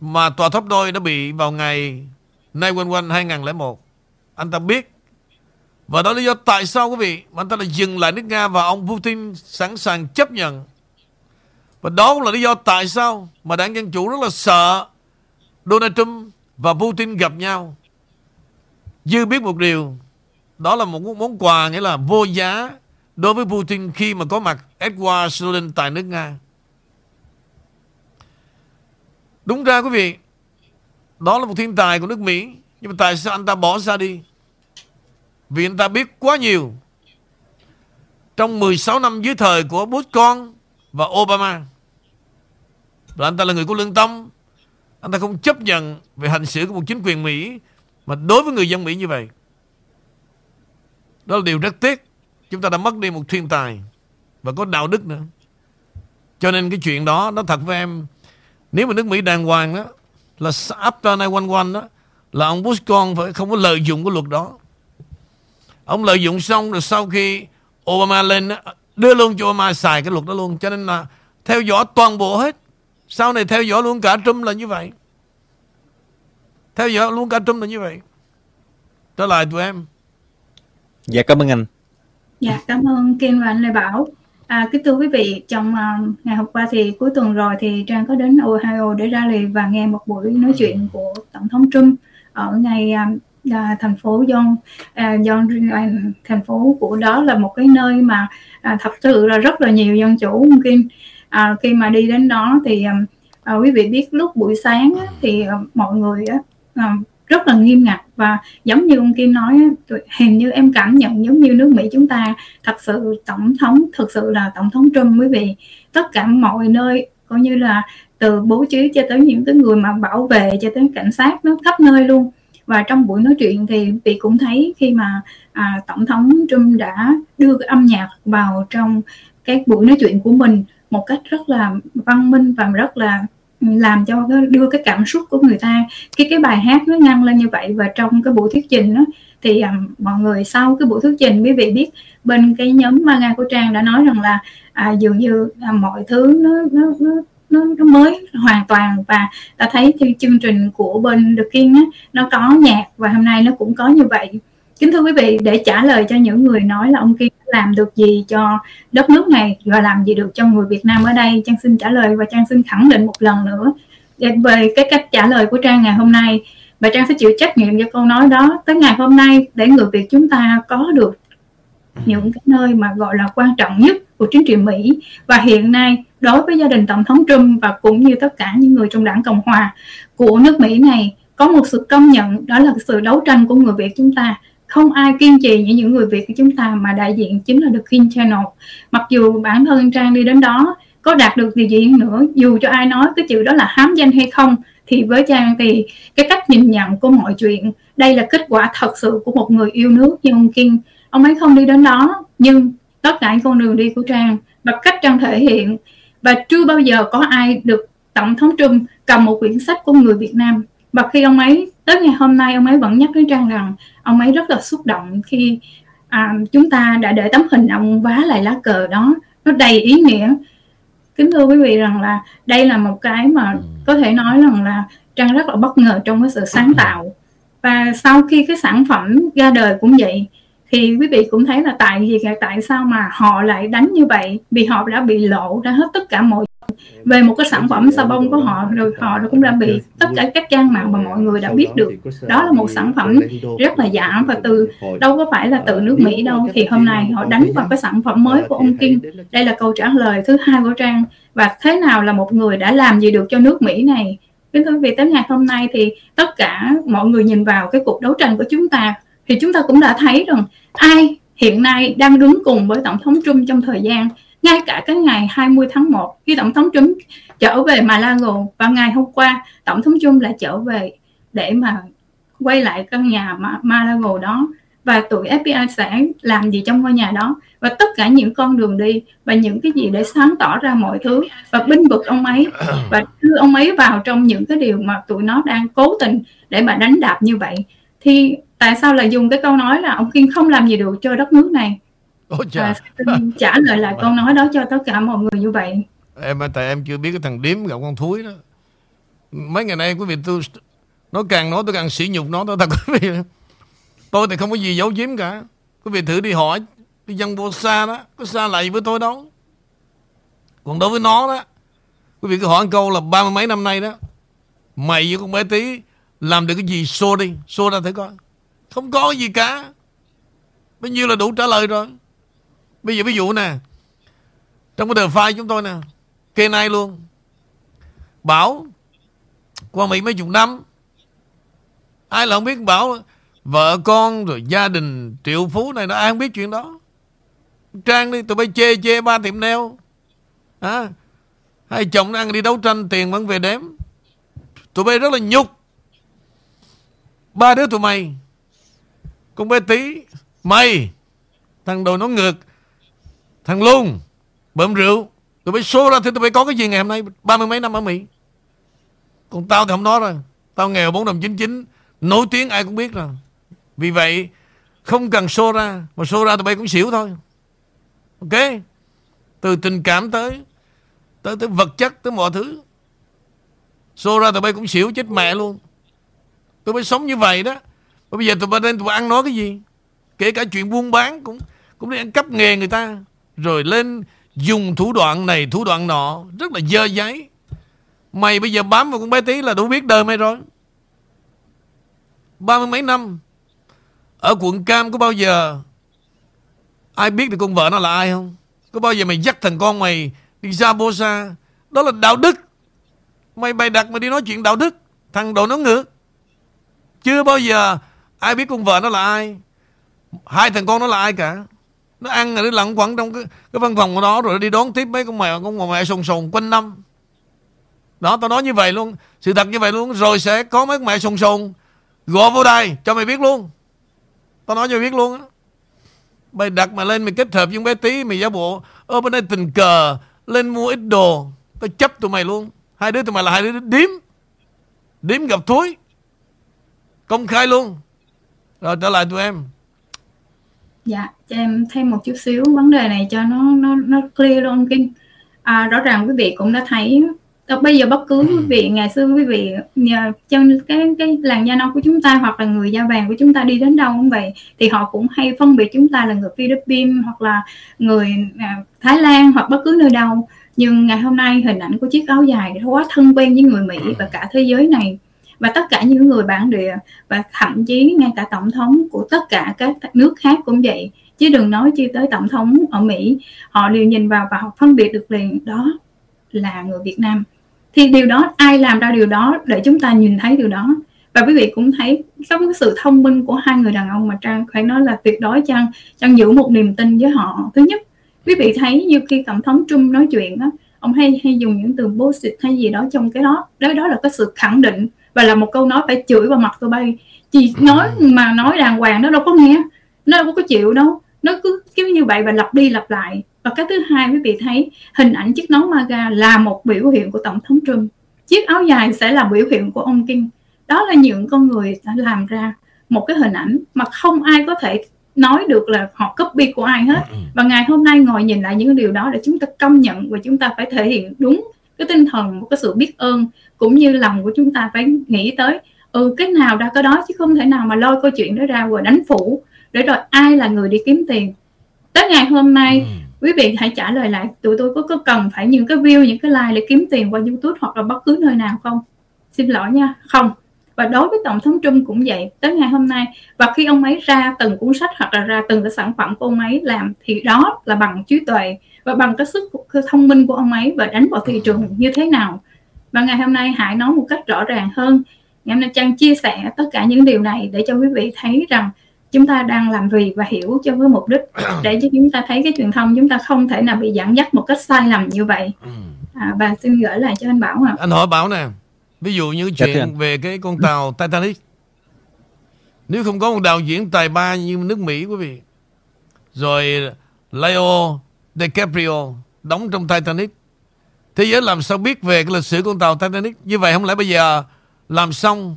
mà tòa tháp đôi đã bị vào ngày 911 2001. Anh ta biết. Và đó lý do tại sao quý vị mà anh ta đã dừng lại nước Nga và ông Putin sẵn sàng chấp nhận. Và đó cũng là lý do tại sao mà đảng Dân Chủ rất là sợ Donald Trump và Putin gặp nhau. Dư biết một điều, đó là một món quà nghĩa là vô giá đối với Putin khi mà có mặt Edward Snowden tại nước Nga. Đúng ra quý vị, đó là một thiên tài của nước Mỹ. Nhưng mà tại sao anh ta bỏ ra đi? Vì anh ta biết quá nhiều. Trong 16 năm dưới thời của Bush con và Obama. Rồi anh ta là người có lương tâm. Anh ta không chấp nhận về hành xử của một chính quyền Mỹ mà đối với người dân Mỹ như vậy. Đó là điều rất tiếc. Chúng ta đã mất đi một thiên tài và có đạo đức nữa. Cho nên cái chuyện đó nó thật với em nếu mà nước Mỹ đàng hoàng đó là after 911 đó là ông Bush con phải không có lợi dụng cái luật đó. Ông lợi dụng xong rồi sau khi Obama lên đó, đưa luôn cho Obama xài cái luật đó luôn. Cho nên là theo dõi toàn bộ hết. Sau này theo dõi luôn cả Trump là như vậy. Theo dõi luôn cả Trump là như vậy. Trở lại tụi em. Dạ cảm ơn anh. Dạ, cảm ơn Kim và anh Lê Bảo. À, kính thưa quý vị, trong uh, ngày hôm qua thì cuối tuần rồi thì Trang có đến Ohio để ra lì và nghe một buổi nói chuyện của Tổng thống Trump ở ngay uh, thành phố John, uh, John uh, thành phố của đó là một cái nơi mà uh, thật sự là rất là nhiều dân chủ Kim. Uh, khi mà đi đến đó thì uh, quý vị biết lúc buổi sáng thì uh, mọi người uh, rất là nghiêm ngặt. Và giống như ông Kim nói hình như em cảm nhận giống như nước Mỹ chúng ta thật sự tổng thống thực sự là tổng thống Trump quý vị tất cả mọi nơi coi như là từ bố trí cho tới những cái người mà bảo vệ cho tới cảnh sát nó khắp nơi luôn. Và trong buổi nói chuyện thì vị cũng thấy khi mà à, tổng thống Trump đã đưa cái âm nhạc vào trong các buổi nói chuyện của mình một cách rất là văn minh và rất là làm cho đưa cái cảm xúc của người ta cái cái bài hát nó ngăn lên như vậy và trong cái buổi thuyết trình đó thì um, mọi người sau cái buổi thuyết trình quý vị biết bên cái nhóm manga của trang đã nói rằng là à, dường như à, mọi thứ nó nó nó nó, nó mới hoàn toàn và ta thấy chương trình của bên The King á, nó có nhạc và hôm nay nó cũng có như vậy kính thưa quý vị, để trả lời cho những người nói là ông Kim làm được gì cho đất nước này và làm gì được cho người Việt Nam ở đây, Trang xin trả lời và Trang xin khẳng định một lần nữa về cái cách trả lời của Trang ngày hôm nay. Và Trang sẽ chịu trách nhiệm cho câu nói đó tới ngày hôm nay để người Việt chúng ta có được những cái nơi mà gọi là quan trọng nhất của chính trị Mỹ. Và hiện nay, đối với gia đình tổng thống Trump và cũng như tất cả những người trong đảng Cộng hòa của nước Mỹ này, có một sự công nhận đó là sự đấu tranh của người Việt chúng ta không ai kiên trì như những người Việt của chúng ta mà đại diện chính là The King Channel. Mặc dù bản thân Trang đi đến đó, có đạt được điều gì nữa, dù cho ai nói cái chữ đó là hám danh hay không, thì với Trang thì cái cách nhìn nhận của mọi chuyện, đây là kết quả thật sự của một người yêu nước như ông King. Ông ấy không đi đến đó, nhưng tất cả những con đường đi của Trang và cách Trang thể hiện. Và chưa bao giờ có ai được Tổng thống Trump cầm một quyển sách của người Việt Nam và khi ông ấy tới ngày hôm nay ông ấy vẫn nhắc với Trang rằng ông ấy rất là xúc động khi à, chúng ta đã để tấm hình ông vá lại lá cờ đó. Nó đầy ý nghĩa. Kính thưa quý vị rằng là đây là một cái mà ừ. có thể nói rằng là Trang rất là bất ngờ trong cái sự sáng tạo. Và sau khi cái sản phẩm ra đời cũng vậy thì quý vị cũng thấy là tại vì tại sao mà họ lại đánh như vậy? Vì họ đã bị lộ ra hết tất cả mọi về một cái sản phẩm xà bông của họ rồi họ cũng đã bị tất cả các trang mạng mà mọi người đã biết được. đó là một sản phẩm rất là giả và từ đâu có phải là từ nước Mỹ đâu. thì hôm nay họ đánh vào cái sản phẩm mới của ông Kim. đây là câu trả lời thứ hai của Trang. Và thế nào là một người đã làm gì được cho nước Mỹ này? Kính thưa quý vị tới ngày hôm nay thì tất cả mọi người nhìn vào cái cuộc đấu tranh của chúng ta thì chúng ta cũng đã thấy rằng ai hiện nay đang đứng cùng với tổng thống Trump trong thời gian ngay cả cái ngày 20 tháng 1 khi tổng thống Trump trở về Malago và ngày hôm qua, tổng thống Trump lại trở về để mà quay lại căn nhà Malago đó. Và tụi FBI sẽ làm gì trong ngôi nhà đó? Và tất cả những con đường đi và những cái gì để sáng tỏ ra mọi thứ. Và binh vực ông ấy, và đưa ông ấy vào trong những cái điều mà tụi nó đang cố tình để mà đánh đạp như vậy. Thì tại sao lại dùng cái câu nói là ông Kim không làm gì được cho đất nước này? Ôi và xin trả lời lại câu nói đó cho tất cả mọi người như vậy. Em tại em chưa biết cái thằng điếm gặp con thúi đó. Mấy ngày nay quý vị tôi nó càng nói tôi càng sỉ nhục nó đó thật quý vị tôi thì không có gì giấu giếm cả. Quý vị thử đi hỏi đi dân vô xa đó có xa lại với tôi đâu. Còn đối với nó đó quý vị cứ hỏi câu là ba mươi mấy năm nay đó mày với con bé tí làm được cái gì? Xô đi xô ra thử coi. Không có gì cả. Bao nhiêu là đủ trả lời rồi Bây giờ ví dụ nè Trong cái tờ file chúng tôi nè Kê nay luôn. Bảo Qua Mỹ mấy chục năm Ai là không biết Bảo? Vợ con rồi gia đình triệu phú này nó Ai không biết chuyện đó? Trang đi tụi bay chê chê ba tiệm neo à, Hai chồng đang đi đấu tranh Tiền vẫn về đếm. Tụi bay rất là nhục. Ba đứa tụi mày Con bé tí Mày Thằng đồ nó ngược. Thằng Lung Bợm rượu. Tụi bay số ra thì tụi bay có cái gì ngày hôm nay? Ba mươi mấy năm ở Mỹ. Còn tao thì không nói rồi. Tao nghèo 4 đồng 99 Nổi tiếng ai cũng biết rồi. Vì vậy Không cần xô ra. Mà xô ra tụi bay cũng xỉu thôi. Ok? Từ tình cảm tới Tới, tới vật chất Tới mọi thứ. Xô ra tụi bay cũng xỉu chết mẹ luôn. Tụi bay sống như vậy đó. Bây giờ tụi bay nên tụi bay ăn nói cái gì? Kể cả chuyện buôn bán cũng Cũng đi ăn cắp nghề người ta. Rồi lên dùng thủ đoạn này, thủ đoạn nọ, Rất là dơ giấy. Mày bây giờ bám vào con bé tí là đủ biết đời mày rồi. Ba mươi mấy năm, Ở quận Cam có bao giờ Ai biết được con vợ nó là ai không? Có bao giờ mày dắt thằng con mày Đi ra bô xa Đó là đạo đức. Mày bày đặt mày đi nói chuyện đạo đức. Thằng đồ nó ngược. Chưa bao giờ ai biết con vợ nó là ai. Hai thằng con nó là ai cả. Nó ăn rồi nó lẩn quẩn trong cái, cái văn phòng của nó Rồi nó đi đón tiếp mấy con mẹ Con mẹ sồn sồn quanh năm. Đó tao nói như vậy luôn Sự thật như vậy luôn Rồi sẽ có mấy con mẹ sồn sồn Gọi vô đây cho mày biết luôn. Tao nói cho mày biết luôn á. Mày đặt mà lên mày kết hợp với bé tí Mày giả bộ Ở bên đây tình cờ Lên mua ít đồ Tao chấp tụi mày luôn. Hai đứa tụi mày là hai đứa điếm Điếm gặp thúi Công khai luôn. Rồi trở lại tụi em. Dạ, cho em thêm một chút xíu vấn đề này cho nó nó nó clear luôn Kinh. À, rõ ràng quý vị cũng đã thấy bây giờ bất cứ quý vị ngày xưa quý vị nhờ trong cái cái làn da nâu của chúng ta hoặc là người da vàng của chúng ta đi đến đâu cũng vậy thì họ cũng hay phân biệt chúng ta là người Philippines hoặc là người à, Thái Lan hoặc bất cứ nơi đâu. Nhưng ngày hôm nay hình ảnh của chiếc áo dài quá thân quen với người Mỹ và cả thế giới này và tất cả những người bản địa và thậm chí ngay cả tổng thống của tất cả các nước khác cũng vậy. Chứ đừng nói chi tới tổng thống ở Mỹ, họ đều nhìn vào và họ phân biệt được liền, đó là người Việt Nam. Thì điều đó, ai làm ra điều đó để chúng ta nhìn thấy điều đó? Và quý vị cũng thấy trong cái sự thông minh của hai người đàn ông mà trang phải nói là tuyệt đối chăng trang giữ một niềm tin với họ. Thứ nhất, quý vị thấy như khi tổng thống Trump nói chuyện á, ông hay hay dùng những từ bullshit hay gì đó trong cái đó. Đó đó là cái sự khẳng định và là một câu nói phải chửi vào mặt tôi bay. Chỉ nói mà nói đàng hoàng nó đâu có nghe nó đâu có chịu đâu. Nó cứ kiểu như vậy và lặp đi lặp lại. Và cái thứ hai quý vị thấy hình ảnh chiếc nón maga là một biểu hiện của tổng thống Trump. Chiếc áo dài sẽ là biểu hiện của ông Kim. Đó là những con người đã làm ra một cái hình ảnh mà không ai có thể nói được là họ copy của ai hết. Và ngày hôm nay ngồi nhìn lại những điều đó để chúng ta công nhận và chúng ta phải thể hiện đúng cái tinh thần một cái sự biết ơn cũng như lòng của chúng ta phải nghĩ tới. Ừ cái nào ra cái đó chứ không thể nào mà lôi câu chuyện đó ra và đánh phủ. Để rồi ai là người đi kiếm tiền? Tới ngày hôm nay ừ. quý vị hãy trả lời lại tụi tôi có, có cần phải những cái view những cái like để kiếm tiền qua youtube hoặc là bất cứ nơi nào không? Xin lỗi nha. Không. Và đối với tổng thống Trump cũng vậy. Tới ngày hôm nay và khi ông ấy ra từng cuốn sách hoặc là ra từng cái sản phẩm của ông ấy làm thì đó là bằng trí tuệ và bằng cái sức thông minh của ông ấy và đánh vào thị trường như thế nào. Và ngày hôm nay Hải nói một cách rõ ràng hơn. Ngày hôm nay Trang chia sẻ tất cả những điều này để cho quý vị thấy rằng chúng ta đang làm gì và hiểu cho cái mục đích để cho chúng ta thấy cái truyền thông chúng ta không thể nào bị dẫn dắt một cách sai lầm như vậy. Ừ. à, và xin gửi lại cho anh Bảo ạ. Anh hỏi Bảo nè ví dụ như dạ, chuyện về cái con tàu Titanic. Nếu không có một đạo diễn tài ba như nước Mỹ quý vị rồi Leo DiCaprio đóng trong Titanic. Thế giới làm sao biết về cái lịch sử con tàu Titanic? Như vậy không lẽ bây giờ Làm xong,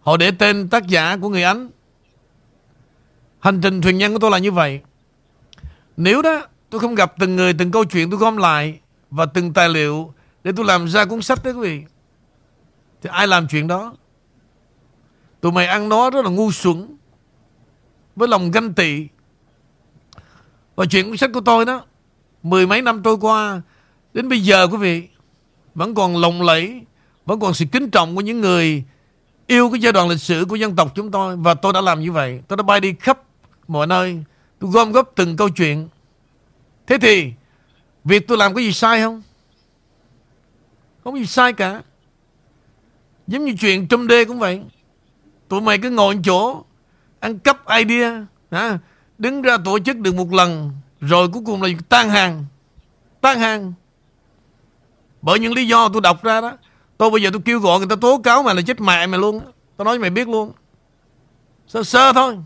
Họ để tên tác giả của người Anh? Hành trình thuyền nhân của tôi là như vậy. Nếu đó, Tôi không gặp từng người, từng câu chuyện, tôi gom lại Và từng tài liệu Để tôi làm ra cuốn sách đấy quý vị. Thì ai làm chuyện đó? Tụi mày ăn nó rất là ngu xuẩn, Với lòng ganh tị. Và chuyện cuốn sách của tôi đó Mười mấy năm trôi qua Đến bây giờ quý vị Vẫn còn lộng lẫy Vẫn còn sự kính trọng của những người Yêu cái giai đoạn lịch sử của dân tộc chúng tôi. Và tôi đã làm như vậy. Tôi đã bay đi khắp mọi nơi. Tôi gom góp từng câu chuyện. Thế thì Việc tôi làm có gì sai không? Không gì sai cả. Giống như chuyện Trump đê cũng vậy. Tụi mày cứ ngồi chỗ Ăn cắp idea à, Đứng ra tổ chức được một lần, Rồi cuối cùng là tan hàng. Tan hàng. Bởi những lý do tôi đọc ra đó, Tôi bây giờ tôi kêu gọi người ta tố cáo mày là chết mẹ mày luôn Tôi nói cho mày biết luôn. Sơ sơ thôi.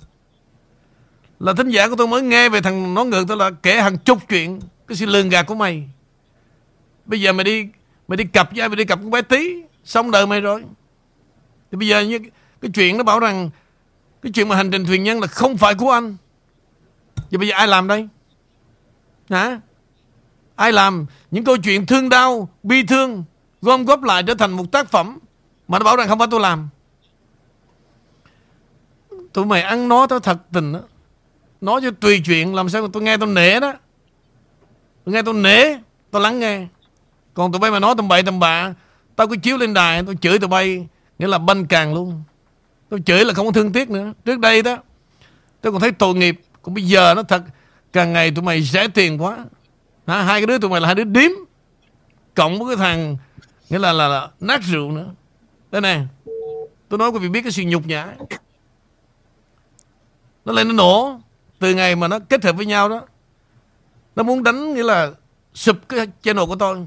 Là thính giả của tôi mới nghe về thằng nó ngược tôi là kể hàng chục chuyện Cái sự lường gạt của mày. Bây giờ mày đi Mày đi cặp với ai, mày đi cặp con bé tí, Xong đời mày rồi. Thì bây giờ như cái chuyện nó bảo rằng Cái chuyện mà hành trình thuyền nhân là không phải của anh. Vậy bây giờ ai làm đây? Hả? Ai làm? Những câu chuyện thương đau, bi thương gom góp lại trở thành một tác phẩm mà nó bảo rằng không phải tôi làm. Tụi mày ăn nó tao thật tình đó. Nói cho tùy chuyện Làm sao mà tôi nghe tôi nể đó. Tôi nghe tôi nể Tôi lắng nghe. Còn tụi bay mà nói tầm bậy tầm bạ Tao cứ chiếu lên đài Tôi chửi tụi bay Nghĩa là banh càng luôn. Tôi chửi là không có thương tiếc nữa. Trước đây đó Tôi còn thấy tội nghiệp còn bây giờ nó thật Càng ngày tụi mày rẻ tiền quá. Hả? Hai cái đứa tụi mày là hai đứa điếm Cộng với cái thằng Nghĩa là, là, là nát rượu nữa. Đây nè Tôi nói quý vị biết cái sự nhục nhã Nó lên nó nổ Từ ngày mà nó kết hợp với nhau đó Nó muốn đánh nghĩa là Sụp cái channel của tôi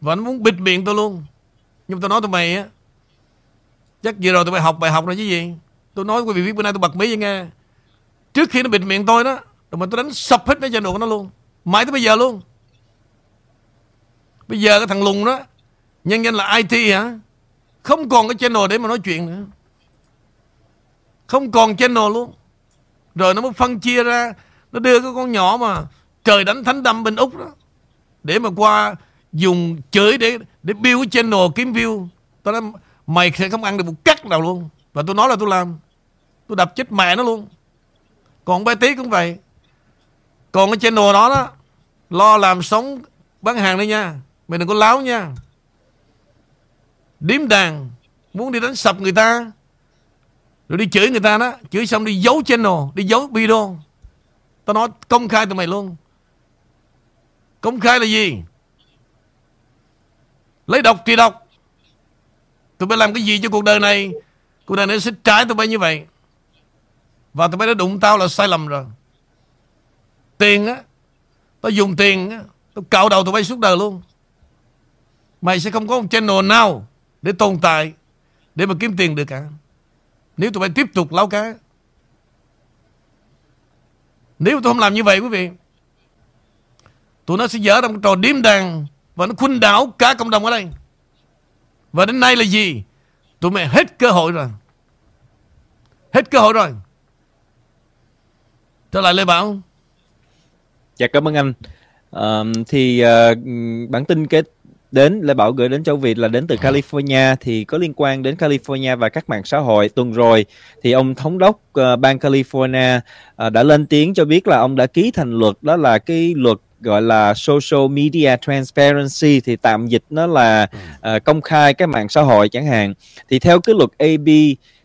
Và nó muốn bịt miệng tôi luôn. Nhưng tôi nói tụi mày á Chắc vừa rồi tụi mày học bài học rồi chứ gì. Tôi nói quý vị biết bữa nay tôi bật mí cho nghe. Trước khi nó bịt miệng tôi đó, Rồi mà tôi đánh sập hết mấy channel của nó luôn. Mãi tới bây giờ luôn. Bây giờ cái thằng lùng đó, Nhân danh là IT hả? Không còn cái channel để mà nói chuyện nữa. Không còn channel luôn. Rồi nó mới phân chia ra, Nó đưa cái con nhỏ mà Trời đánh thánh đâm bên Úc đó, Để mà qua dùng chửi để để build cái channel kiếm view. Tôi nói, mày sẽ không ăn được một cắt nào luôn. Và tôi nói là tôi làm. Tôi đập chết mẹ nó luôn. Còn bé tí cũng vậy. Còn cái channel đó đó, Lo làm sống, bán hàng đi nha. Mày đừng có láo nha. Điếm đàn, Muốn đi đánh sập người ta, Rồi đi chửi người ta đó. Chửi xong đi giấu channel Đi giấu video Tao nói, công khai tụi mày luôn. Công khai là gì? Lấy độc thì độc. Tụi bay làm cái gì cho cuộc đời này? Cuộc đời này sẽ trái tụi bay như vậy. Và tụi bay đã đụng tao là sai lầm rồi. Tiền á, Tao dùng tiền á, Tao cạo đầu tụi bay suốt đời luôn. Mày sẽ không có một channel nào Để tồn tại, Để mà kiếm tiền được cả. Nếu tụi bay tiếp tục láo cá. Nếu tôi không làm như vậy quý vị, Tụi nó sẽ dở ra một trò điếm đàn Và nó khuynh đảo cả cộng đồng ở đây. Và đến nay là gì? Tụi mày hết cơ hội rồi. Hết cơ hội rồi. Trở lại Lê Bảo. Dạ cảm ơn anh. Uh, Thì uh, bản tin kết đến Lê Bảo gửi đến châu Việt là đến từ California thì có liên quan đến California và các mạng xã hội. Tuần rồi thì ông thống đốc uh, bang California uh, đã lên tiếng cho biết là ông đã ký thành luật đó là cái luật gọi là social media transparency thì tạm dịch nó là uh, công khai các mạng xã hội chẳng hạn. Thì theo cái luật AB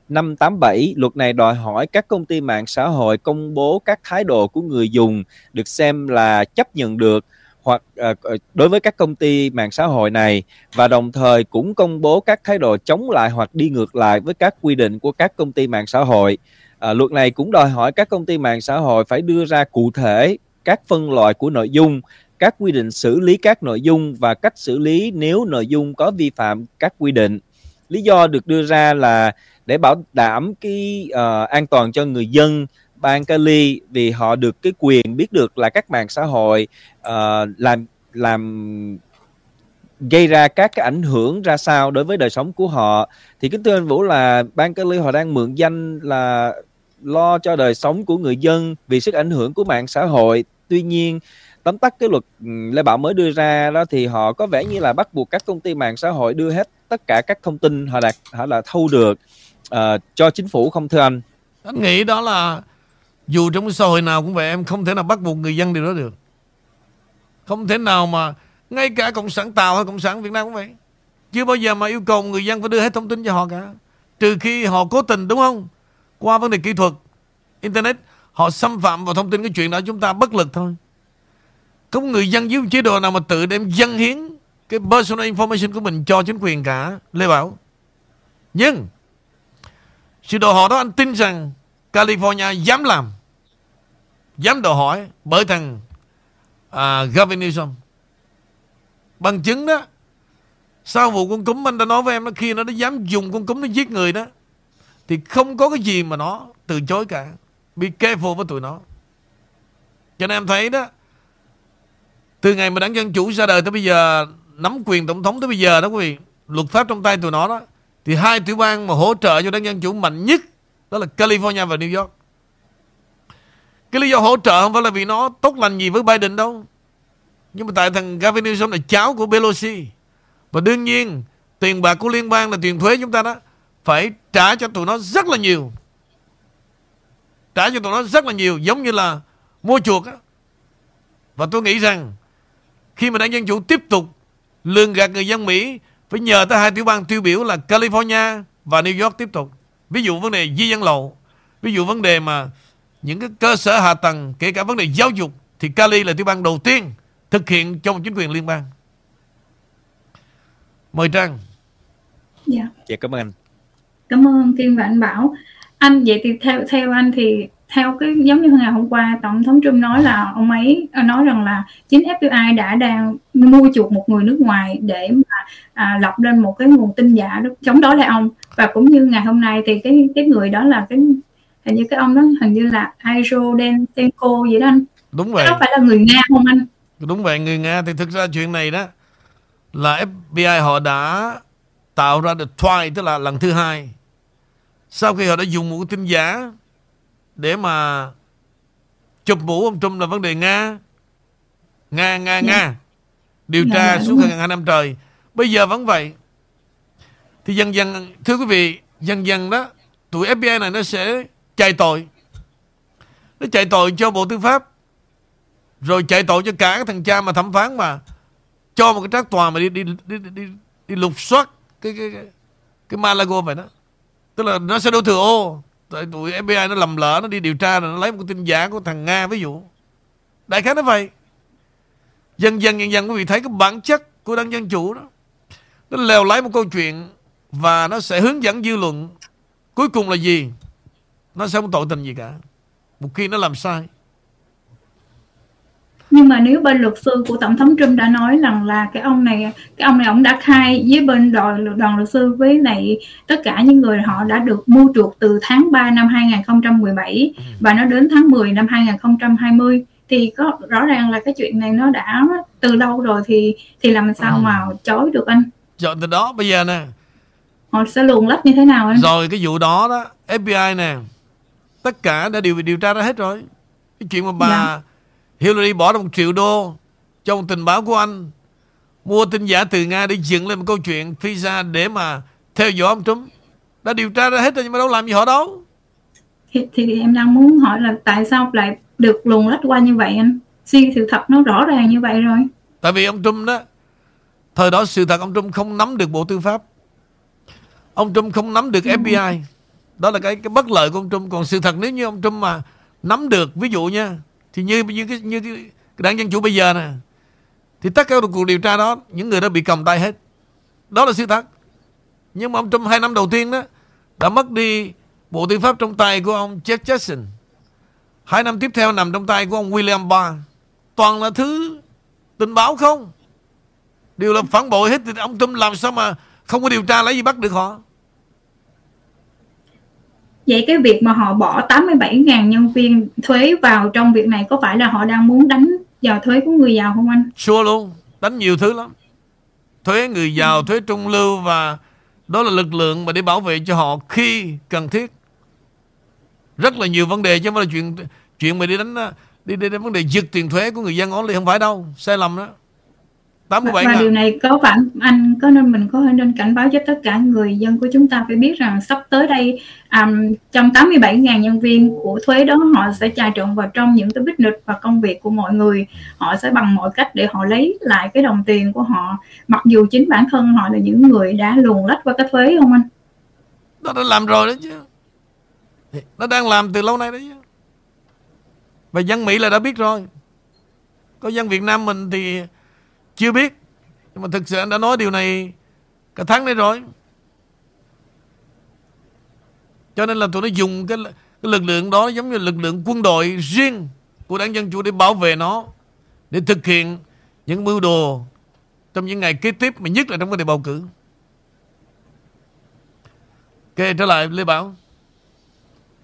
587 luật này đòi hỏi các công ty mạng xã hội công bố các thái độ của người dùng được xem là chấp nhận được hoặc ờ, ờ, đối với các công ty mạng xã hội này và đồng thời cũng công bố các thái độ chống lại hoặc đi ngược lại với các quy định của các công ty mạng xã hội. À, luật này cũng đòi hỏi các công ty mạng xã hội phải đưa ra cụ thể các phân loại của nội dung, các quy định xử lý các nội dung và cách xử lý nếu nội dung có vi phạm các quy định. Lý do được đưa ra là để bảo đảm cái uh, an toàn cho người dân bang Cali vì họ được cái quyền biết được là các mạng xã hội uh, làm làm gây ra các cái ảnh hưởng ra sao đối với đời sống của họ. Thì kính thưa anh Vũ là bang Cali họ đang mượn danh là lo cho đời sống của người dân vì sức ảnh hưởng của mạng xã hội. Tuy nhiên tóm tắt cái luật ừ, Lê Bảo mới đưa ra đó thì họ có vẻ như là bắt buộc các công ty mạng xã hội đưa hết tất cả các thông tin họ đạt họ là thu được uh, cho chính phủ không thưa anh? Anh nghĩ đó là dù trong xã hội nào cũng vậy Em không thể nào bắt buộc người dân điều đó được. Không thể nào mà Ngay cả Cộng sản Tàu hay Cộng sản Việt Nam cũng vậy. Chưa bao giờ mà yêu cầu người dân phải đưa hết thông tin cho họ cả. Trừ khi họ cố tình đúng không? Qua vấn đề kỹ thuật Internet Họ xâm phạm vào thông tin cái chuyện đó Chúng ta bất lực thôi. Không người dân dưới chế độ nào mà tự đem dân hiến Cái personal information của mình cho chính quyền cả Lê Bảo. Nhưng sự đồ họ đó anh tin rằng California dám làm Dám đòi hỏi Bởi thằng à, Gavin Newsom. Bằng chứng đó Sau vụ con cúm anh đã nói với em đó Khi nó, đã dám dùng con cúm nó giết người đó Thì không có cái gì mà nó từ chối cả. Be careful với tụi nó. Cho nên em thấy đó Từ ngày mà đảng Dân Chủ ra đời tới bây giờ Nắm quyền tổng thống tới bây giờ đó quý vị Luật pháp trong tay tụi nó đó thì hai tiểu bang mà hỗ trợ cho đảng Dân Chủ mạnh nhất đó là California và New York. Cái lý do hỗ trợ không phải là vì nó tốt lành gì với Biden đâu. Nhưng mà tại thằng Gavin Newsom là cháu của Pelosi. Và đương nhiên, Tiền bạc của liên bang là tiền thuế chúng ta đó, Phải trả cho tụi nó rất là nhiều. Trả cho tụi nó rất là nhiều, giống như là mua chuộc á. Và tôi nghĩ rằng, khi mà đảng Dân Chủ tiếp tục lường gạt người dân Mỹ phải nhờ tới hai tiểu bang tiêu biểu là California và New York tiếp tục. Ví dụ vấn đề di dân lậu, ví dụ vấn đề mà những cái cơ sở hạ tầng, kể cả vấn đề giáo dục thì Cali là tiểu bang đầu tiên thực hiện trong chính quyền liên bang. Mời Trang. Dạ. Dạ cảm ơn anh. Cảm ơn Kiên và anh Bảo. Anh vậy thì theo theo anh thì theo cái giống như ngày hôm qua tổng thống Trump nói là ông ấy à, nói rằng là chính FBI đã đang mua chuộc một người nước ngoài để mà à, lập lên một cái nguồn tin giả đó, chống đối lại ông. Và cũng như ngày hôm nay thì cái cái người đó là cái hình như cái ông đó hình như là Iro Dentenko vậy đó anh. Đúng vậy. đó phải là người Nga không anh? Đúng vậy người Nga thì thực ra chuyện này đó là FBI họ đã tạo ra được twice tức là lần thứ hai. Sau khi họ đã dùng một tin giả để mà chụp mũ ông Trump là vấn đề Nga. Nga Nga Nga. Điều tra Dạ, dạ, suốt hàng hai năm trời. Bây giờ vẫn vậy. Thì dần dần thưa quý vị dần dần đó tụi FBI này nó sẽ chạy tội. Nó chạy tội cho Bộ Tư pháp. Rồi chạy tội cho cả cái thằng cha mà thẩm phán mà cho một cái trác tòa mà đi đi đi đi, đi, đi lục soát cái cái cái, cái Malago vậy đó. Tức là nó sẽ đổ thừa ô tại tụi FBI nó lầm lỡ, nó đi điều tra rồi nó lấy một cái tin giả của thằng Nga, ví dụ. Đại khái nó vậy. Dần dần dần dần quý vị thấy cái bản chất của đảng dân chủ đó. Nó lèo lái một câu chuyện và nó sẽ hướng dẫn dư luận cuối cùng là gì. Nó sẽ không tội tình gì cả. Một khi nó làm sai nhưng mà nếu bên luật sư của tổng thống Trump đã nói rằng là cái ông này cái ông này ông đã khai với bên đoàn đoàn luật sư với lại tất cả những người họ đã được mua chuộc từ tháng 3 năm 2017 và nó đến tháng 10 năm 2020 thì có rõ ràng là cái chuyện này nó đã từ lâu rồi thì thì làm sao mà chối được anh? Chọn từ đó bây giờ nè. Họ sẽ luồn lách như thế nào anh? Rồi cái vụ đó đó FBI nè tất cả đã điều điều tra ra hết rồi. Cái chuyện mà bà Dạ. Hillary bỏ ra một triệu đô một tình báo của anh. Mua tin giả từ Nga để dựng lên một câu chuyện ra để mà theo dõi ông Trump. Đã điều tra ra hết rồi nhưng mà đâu làm gì họ đâu. Thì, thì em đang muốn hỏi là tại sao lại được luồn lách qua như vậy anh? Suy sự thật nó rõ ràng như vậy rồi. Tại vì ông Trump đó Thời đó sự thật ông Trump không nắm được Bộ Tư pháp. Ông Trump không nắm được FBI Đó là cái cái bất lợi của ông Trump. Còn sự thật nếu như ông Trump mà nắm được Ví dụ nha thì như như cái, như cái, đảng Dân Chủ bây giờ nè Thì tất cả cuộc điều tra đó Những người đó bị cầm tay hết. Đó là sự thật. Nhưng mà ông Trump hai năm đầu tiên đó Đã mất đi Bộ Tư pháp trong tay của ông Jeff Jackson. Hai năm tiếp theo nằm trong tay của ông William Barr. Toàn là thứ tình báo không? Đều là phản bội hết Thì ông Trump làm sao mà Không có điều tra lấy gì bắt được họ? Vậy cái việc mà họ bỏ 87.000 nhân viên thuế vào trong việc này có phải là họ đang muốn đánh vào thuế của người giàu không anh? Sure luôn Đánh nhiều thứ lắm. Thuế người giàu, thuế trung lưu Và đó là lực lượng mà để bảo vệ cho họ Khi cần thiết. Rất là nhiều vấn đề Chứ không phải là chuyện chuyện mà đi đánh Đi đi đi vấn đề giật tiền thuế của người dân only Không phải đâu, sai lầm đó. 87 và ngàn. điều này có phải anh có nên mình có nên cảnh báo cho tất cả người dân của chúng ta phải biết rằng sắp tới đây um, trong 87.000 nhân viên của thuế đó họ sẽ trà trộn vào trong những cái business và công việc của mọi người. Họ sẽ bằng mọi cách để họ lấy lại cái đồng tiền của họ. Mặc dù chính bản thân họ là những người đã luồn lách qua cái thuế không anh? Nó đã làm rồi đó chứ. Nó đang làm từ lâu nay đó chứ. Và dân Mỹ là đã biết rồi. Có dân Việt Nam mình thì chưa biết. Nhưng mà thực sự anh đã nói điều này Cả tháng nay rồi. Cho nên là tụi nó dùng cái, cái lực lượng đó Giống như lực lượng quân đội riêng Của đảng Dân Chủ để bảo vệ nó Để thực hiện những mưu đồ Trong những ngày kế tiếp Mà nhất là trong vấn đề bầu cử. Ok trở lại Lê Bảo.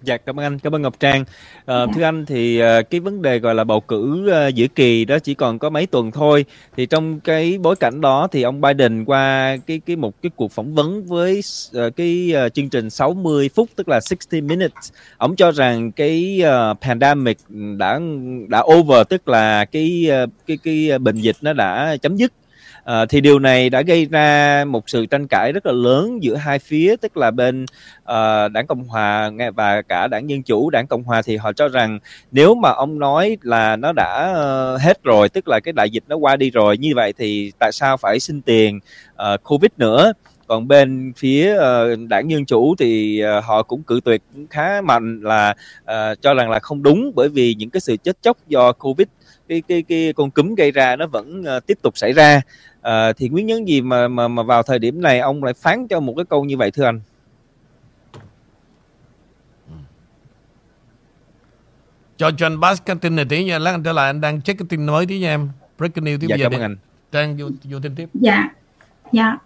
Dạ cảm ơn anh, cảm ơn Ngọc Trang. À, thưa anh thì ờ, cái vấn đề gọi là bầu cử ờ, giữa kỳ đó chỉ còn có mấy tuần thôi. Thì trong cái bối cảnh đó thì ông Biden qua cái cái một cái cuộc phỏng vấn với ờ, cái chương trình 60 phút tức là 60 minutes, ông cho rằng cái pandemic đã đã over tức là cái cái cái bệnh dịch nó đã chấm dứt À, thì điều này đã gây ra một sự tranh cãi rất là lớn giữa hai phía, tức là bên à, đảng Cộng hòa và cả đảng Dân chủ, đảng Cộng hòa thì họ cho rằng nếu mà ông nói là nó đã uh, hết rồi, tức là cái đại dịch nó qua đi rồi, như vậy thì tại sao phải xin tiền uh, Covid nữa? còn bên phía uh, đảng dân chủ thì uh, họ cũng cự tuyệt khá mạnh là uh, cho rằng là không đúng bởi vì những cái sự chết chóc do covid cái cái cái con cúm gây ra nó vẫn uh, tiếp tục xảy ra. Uh, thì nguyên nhân gì mà mà mà vào thời điểm này ông lại phán cho một cái câu như vậy thưa anh? Cho John Bass cái tin này tí nha. Lát anh trở lại anh đang check cái tin mới tí nha em. Breaking news tiếp dạ, giờ cảm ơn anh. Trang vô, vô tin tiếp. Dạ. Dạ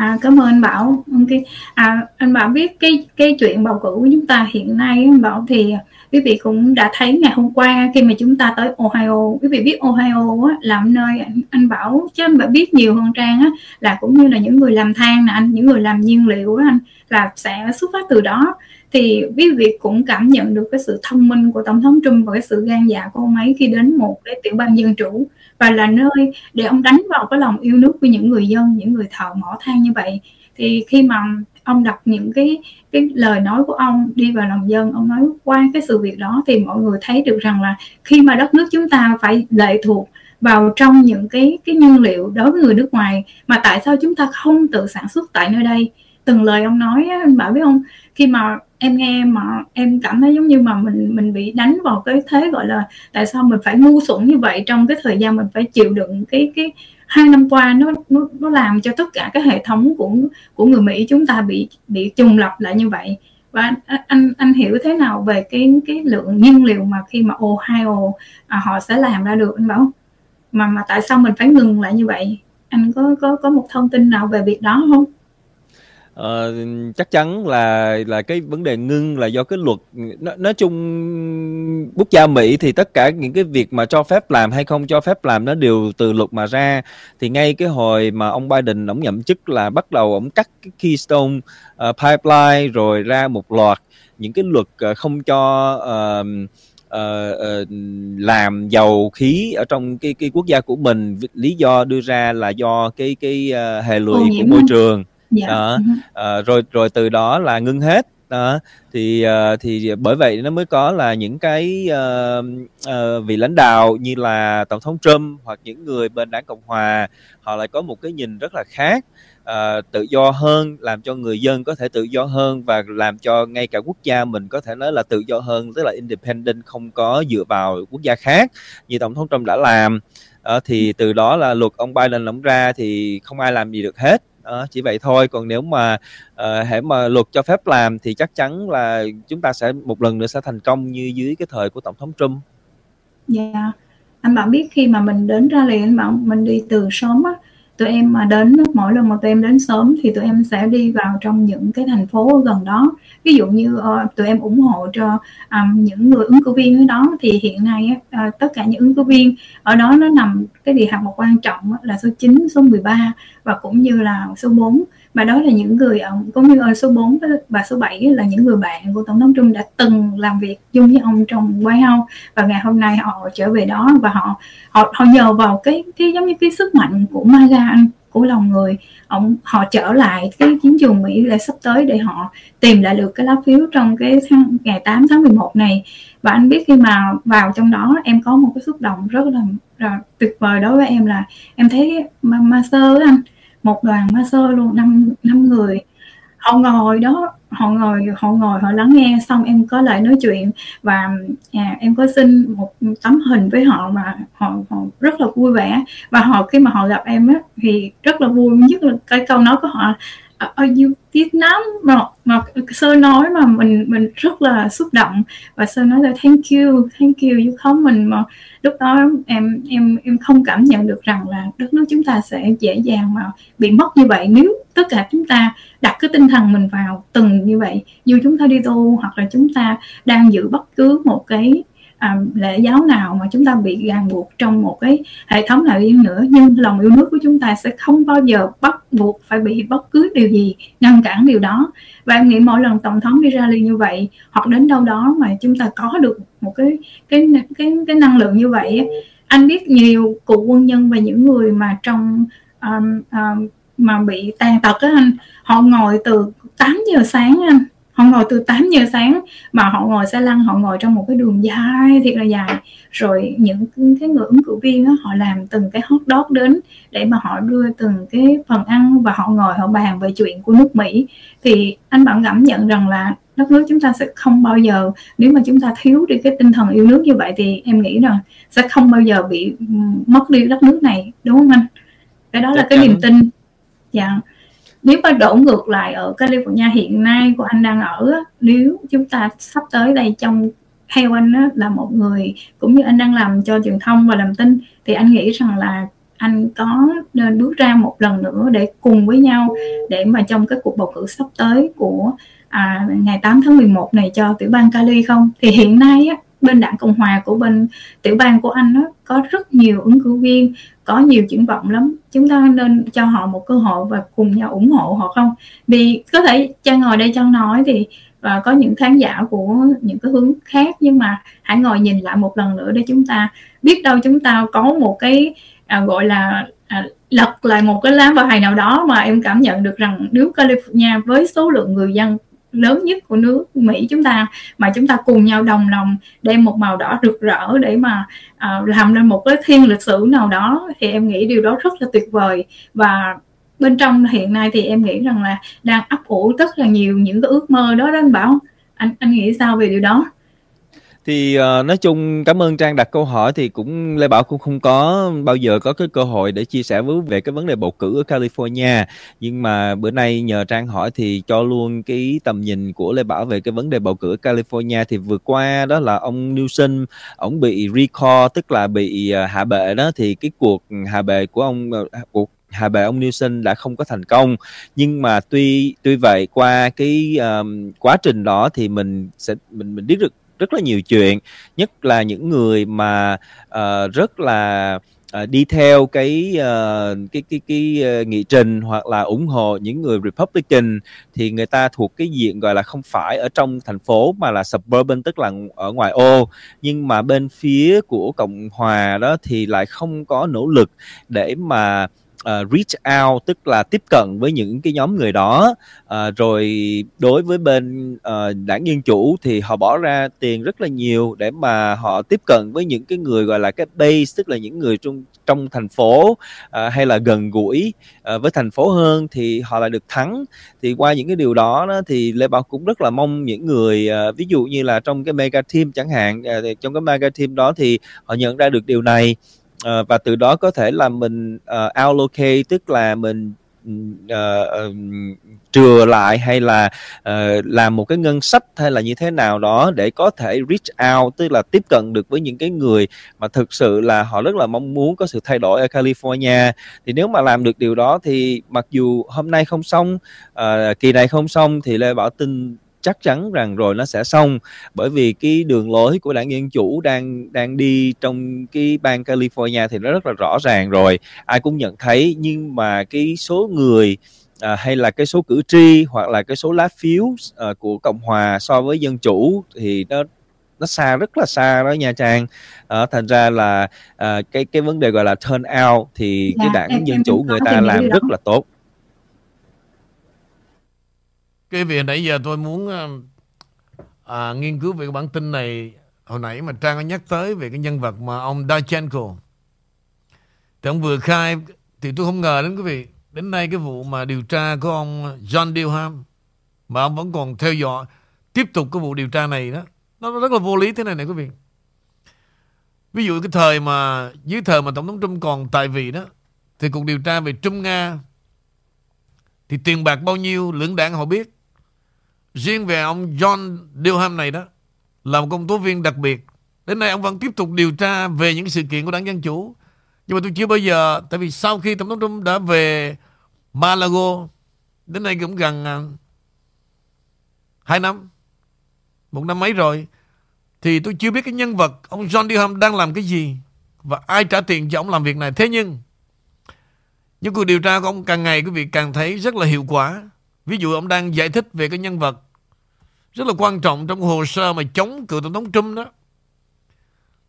À, cảm ơn anh Bảo. Okay. À, anh Bảo biết cái cái chuyện bầu cử của chúng ta hiện nay anh Bảo thì quý vị cũng đã thấy ngày hôm qua khi mà chúng ta tới Ohio quý vị biết Ohio á, làm nơi anh, anh Bảo chứ anh Bảo biết nhiều hơn Trang á, là cũng như là những người làm than nè anh những người làm nhiên liệu á anh là sẽ xuất phát từ đó thì quý vị cũng cảm nhận được cái sự thông minh của tổng thống Trump và cái sự gan dạ của ông ấy khi đến một cái tiểu bang dân chủ và là nơi để ông đánh vào cái lòng yêu nước của những người dân, những người thợ mỏ than như vậy. Thì khi mà ông đọc những cái cái lời nói của ông đi vào lòng dân, ông nói qua cái sự việc đó thì mọi người thấy được rằng là khi mà đất nước chúng ta phải lệ thuộc vào trong những cái cái nhiên liệu đối với người nước ngoài, mà tại sao chúng ta không tự sản xuất tại nơi đây? Từng lời ông nói anh bảo biết không khi mà em nghe mà em cảm thấy giống như mà mình mình bị đánh vào cái thế gọi là tại sao mình phải ngu xuẩn như vậy trong cái thời gian mình phải chịu đựng cái cái hai năm qua nó nó nó làm cho tất cả cái hệ thống của của người Mỹ chúng ta bị bị trùng lập lại như vậy. Và anh anh hiểu thế nào về cái cái lượng nhiên liệu mà khi mà Ohio à, họ sẽ làm ra được anh bảo? Mà mà tại sao mình phải ngừng lại như vậy? Anh có có có một thông tin nào về việc đó không? Ờ, chắc chắn là là cái vấn đề ngưng là do cái luật. Nói, nói chung quốc gia Mỹ thì tất cả những cái việc mà cho phép làm hay không cho phép làm nó đều từ luật mà ra. Thì ngay cái hồi mà ông Biden ông nhậm chức là bắt đầu ông cắt cái Keystone uh, pipeline rồi ra một loạt những cái luật uh, không cho uh, uh, uh, làm dầu khí ở trong cái cái quốc gia của mình. Lý do đưa ra là do cái cái uh, hệ lụy của môi trường dạ. đó. À, rồi rồi từ đó là ngưng hết. Đó. Thì uh, thì bởi vậy nó mới có là những cái uh, uh, vị lãnh đạo như là tổng thống Trump hoặc những người bên đảng cộng hòa họ lại có một cái nhìn rất là khác uh, tự do hơn làm cho người dân có thể tự do hơn và làm cho ngay cả quốc gia mình có thể nói là tự do hơn tức là independent không có dựa vào quốc gia khác như tổng thống Trump đã làm. Uh, thì từ đó là luật ông Biden lỏng ra thì không ai làm gì được hết à, chỉ vậy thôi còn nếu mà ờ, à, hãy mà luật cho phép làm thì chắc chắn là chúng ta sẽ một lần nữa sẽ thành công như dưới cái thời của tổng thống Trump. Dạ, yeah. anh bạn biết khi mà mình đến ra liền anh bạn mình đi từ sớm á tụi em mà đến mỗi lần mà tụi em đến sớm thì tụi em sẽ đi vào trong những cái thành phố gần đó. Ví dụ như uh, tụi em ủng hộ cho um, những người ứng cử viên ở đó thì hiện nay uh, tất cả những ứng cử viên ở đó nó nằm cái địa hạt một quan trọng là số 9, số 13 và cũng như là số 4 mà đó là những người ông cũng như ở số 4 và số 7 là những người bạn của tổng thống Trump đã từng làm việc chung với ông trong White House và ngày hôm nay họ trở về đó và họ họ họ nhờ vào cái cái giống như cái sức mạnh của MAGA anh của lòng người. Ông họ trở lại cái chiến trường Mỹ là sắp tới để họ tìm lại được cái lá phiếu trong cái tháng, ngày 8 tháng 11 này. Và anh biết khi mà vào trong đó em có một cái xúc động rất là, là tuyệt vời đối với em là em thấy ma, ma sơ anh một đoàn ma sơ luôn năm năm người. Họ ngồi đó họ ngồi họ ngồi họ lắng nghe xong em có lại nói chuyện và à, em có xin một tấm hình với họ mà họ, họ rất là vui vẻ. Và họ khi mà họ gặp em á thì rất là vui. Nhất là cái câu nói của họ Ờ, ờ, are you Vietnam mà mà sơ nói mà mình mình rất là xúc động. Và sơ nói là, thank you thank you you không mình mà lúc đó em em em không cảm nhận được rằng là đất nước chúng ta sẽ dễ dàng mà bị mất như vậy. Nếu tất cả chúng ta đặt cái tinh thần mình vào từng như vậy, dù chúng ta đi tu hoặc là chúng ta đang giữ bất cứ một cái à, lễ giáo nào mà chúng ta bị ràng buộc trong một cái hệ thống nào đi nữa. Nhưng lòng yêu nước của chúng ta sẽ không bao giờ bắt buộc phải bị bất cứ điều gì ngăn cản điều đó. Và em nghĩ mỗi lần tổng thống đi ra liền như vậy hoặc đến đâu đó mà chúng ta có được một cái cái cái cái năng lượng như vậy anh biết nhiều cụ quân nhân và những người mà trong um, um, mà bị tàn tật á anh họ ngồi từ 8 giờ sáng anh họ ngồi từ 8 giờ sáng mà họ ngồi xe lăn họ ngồi trong một cái đường dài thiệt là dài. Rồi những cái người ứng cử viên đó, họ làm từng cái hot dog đến để mà họ đưa từng cái phần ăn và họ ngồi họ bàn về chuyện của nước Mỹ. Thì anh bạn cảm nhận rằng là đất nước chúng ta sẽ không bao giờ nếu mà chúng ta thiếu đi cái tinh thần yêu nước như vậy thì em nghĩ rằng sẽ không bao giờ bị mất đi đất nước này đúng không anh? Cái đó Chắc là cái niềm tin. Dạ nếu mà đổ ngược lại ở California hiện nay của anh đang ở nếu chúng ta sắp tới đây trong theo anh á, là một người cũng như anh đang làm cho truyền thông và làm tin thì anh nghĩ rằng là anh có nên bước ra một lần nữa để cùng với nhau để mà trong cái cuộc bầu cử sắp tới của à, ngày 8 tháng 11 này cho tiểu bang Cali không? Thì hiện nay á, bên đảng cộng hòa của bên tiểu bang của anh á, có rất nhiều ứng cử viên có nhiều triển vọng lắm. Chúng ta nên cho họ một cơ hội và cùng nhau ủng hộ họ không? Vì có thể cha ngồi đây trang nói thì và có những khán giả của những cái hướng khác nhưng mà hãy ngồi nhìn lại một lần nữa để chúng ta biết đâu chúng ta có một cái à, gọi là à, lật lại một cái lá bài nào đó mà em cảm nhận được rằng nếu California với số lượng người dân lớn nhất của nước Mỹ chúng ta mà chúng ta cùng nhau đồng lòng đem một màu đỏ rực rỡ để mà uh, làm nên một cái thiên lịch sử nào đó. Thì em nghĩ điều đó rất là tuyệt vời. Và bên trong hiện nay thì em nghĩ rằng là đang ấp ủ rất là nhiều những cái ước mơ đó đó anh bảo. Anh anh nghĩ sao về điều đó? Thì uh, nói chung cảm ơn trang đặt câu hỏi thì cũng lê bảo cũng không có bao giờ có cái cơ hội để chia sẻ với về cái vấn đề bầu cử ở california. Nhưng mà bữa nay nhờ trang hỏi thì cho luôn cái tầm nhìn của lê bảo về cái vấn đề bầu cử ở california thì vừa qua đó là ông newsom ông bị recall tức là bị uh, hạ bệ đó. Thì cái cuộc hạ bệ của ông uh, cuộc hạ bệ ông Newsom đã không có thành công. Nhưng mà tuy tuy vậy qua cái um, quá trình đó thì mình sẽ mình mình biết được rất là nhiều chuyện nhất là những người mà uh, rất là uh, đi theo cái uh, cái cái cái uh, nghị trình hoặc là ủng hộ những người Republican thì người ta thuộc cái diện gọi là không phải ở trong thành phố mà là suburban tức là ở ngoài ô. Nhưng mà bên phía của cộng hòa đó thì lại không có nỗ lực để mà uh, reach out tức là tiếp cận với những cái nhóm người đó. Uh, rồi đối với bên uh, đảng dân chủ thì họ bỏ ra tiền rất là nhiều để mà họ tiếp cận với những cái người gọi là cái base tức là những người trong trong thành phố uh, hay là gần gũi uh, với thành phố hơn thì họ lại được thắng. Thì qua những cái điều đó, đó thì lê bảo cũng rất là mong những người uh, ví dụ như là trong cái mega team chẳng hạn uh, trong cái mega team đó thì họ nhận ra được điều này uh, và từ đó có thể là mình uh, allocate tức là mình ừ, ờ, uh, um, trừa lại hay là uh, làm một cái ngân sách hay là như thế nào đó để có thể reach out tức là tiếp cận được với những cái người mà thực sự là họ rất là mong muốn có sự thay đổi ở California. Thì nếu mà làm được điều đó thì mặc dù hôm nay không xong uh, kỳ này không xong thì Lê Bảo tin chắc chắn rằng rồi nó sẽ xong. Bởi vì cái đường lối của đảng dân chủ đang đang đi trong cái bang California thì nó rất là rõ ràng rồi. Ai cũng nhận thấy nhưng mà cái số người à, hay là cái số cử tri hoặc là cái số lá phiếu à, của cộng hòa so với dân chủ thì nó nó xa rất là xa đó nha trang. À, thành ra là à, cái cái vấn đề gọi là turn out thì dạ, cái đảng em, dân em chủ người ta làm rất là tốt cái việc nãy giờ tôi muốn ờ, à, nghiên cứu về cái bản tin này. Hồi nãy mà Trang có nhắc tới về cái nhân vật mà ông Dachenko thì ông vừa khai thì tôi không ngờ đến quý vị đến nay cái vụ mà điều tra của ông John Dilham mà ông vẫn còn theo dõi tiếp tục cái vụ điều tra này đó. Nó rất là vô lý thế này này quý vị. Ví dụ cái thời mà dưới thời mà tổng thống Trump còn tại vị đó thì cuộc điều tra về Trung Nga thì tiền bạc bao nhiêu lưỡng đảng họ biết. Riêng về ông John Dilham này đó là một công tố viên đặc biệt. Đến nay ông vẫn tiếp tục điều tra về những sự kiện của đảng Dân Chủ. Nhưng mà tôi chưa bao giờ, tại vì sau khi Tổng thống Trump đã về Malago, đến nay cũng gần à, hai năm, một năm mấy rồi, thì tôi chưa biết cái nhân vật ông John Dilham đang làm cái gì và ai trả tiền cho ông làm việc này. Thế nhưng, những cuộc điều tra của ông càng ngày quý vị càng thấy rất là hiệu quả. Ví dụ ông đang giải thích về cái nhân vật rất là quan trọng trong hồ sơ mà chống cựu tổng thống Trump đó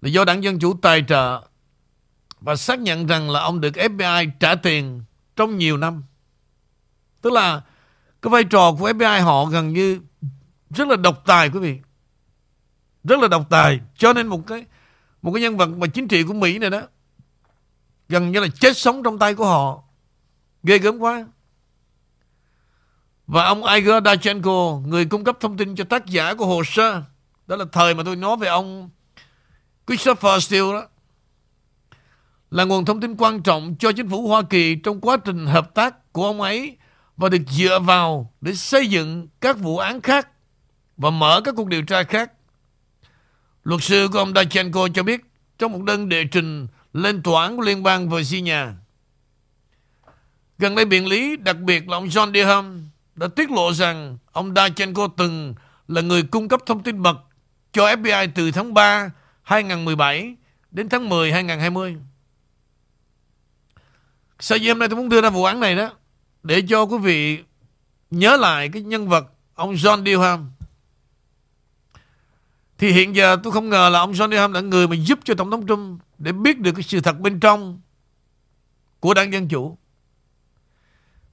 là do đảng Dân Chủ tài trợ và xác nhận rằng là ông được FBI trả tiền trong nhiều năm. Tức là cái vai trò của FBI họ gần như rất là độc tài quý vị. Rất là độc tài. Cho nên một cái một cái nhân vật mà chính trị của Mỹ này đó, gần như là chết sống trong tay của họ. Ghê gớm quá. Và ông Igor Dachenko, người cung cấp thông tin cho tác giả của hồ sơ, đó là thời mà tôi nói về ông Christopher Steele đó, là nguồn thông tin quan trọng cho chính phủ Hoa Kỳ trong quá trình hợp tác của ông ấy và được dựa vào để xây dựng các vụ án khác và mở các cuộc điều tra khác. Luật sư của ông Dachenko cho biết trong một đơn đệ trình lên tòa án của liên bang Virginia. Gần đây biện lý, đặc biệt là ông John Durham, đã tiết lộ rằng ông Dachenko từng là người cung cấp thông tin mật cho FBI từ tháng 3 2017 đến tháng 10 2020. Sao hôm nay tôi muốn đưa ra vụ án này đó, để cho quý vị nhớ lại cái nhân vật ông John Durham. Thì hiện giờ tôi không ngờ là ông John Durham là người mà giúp cho Tổng thống Trump để biết được cái sự thật bên trong của đảng Dân Chủ.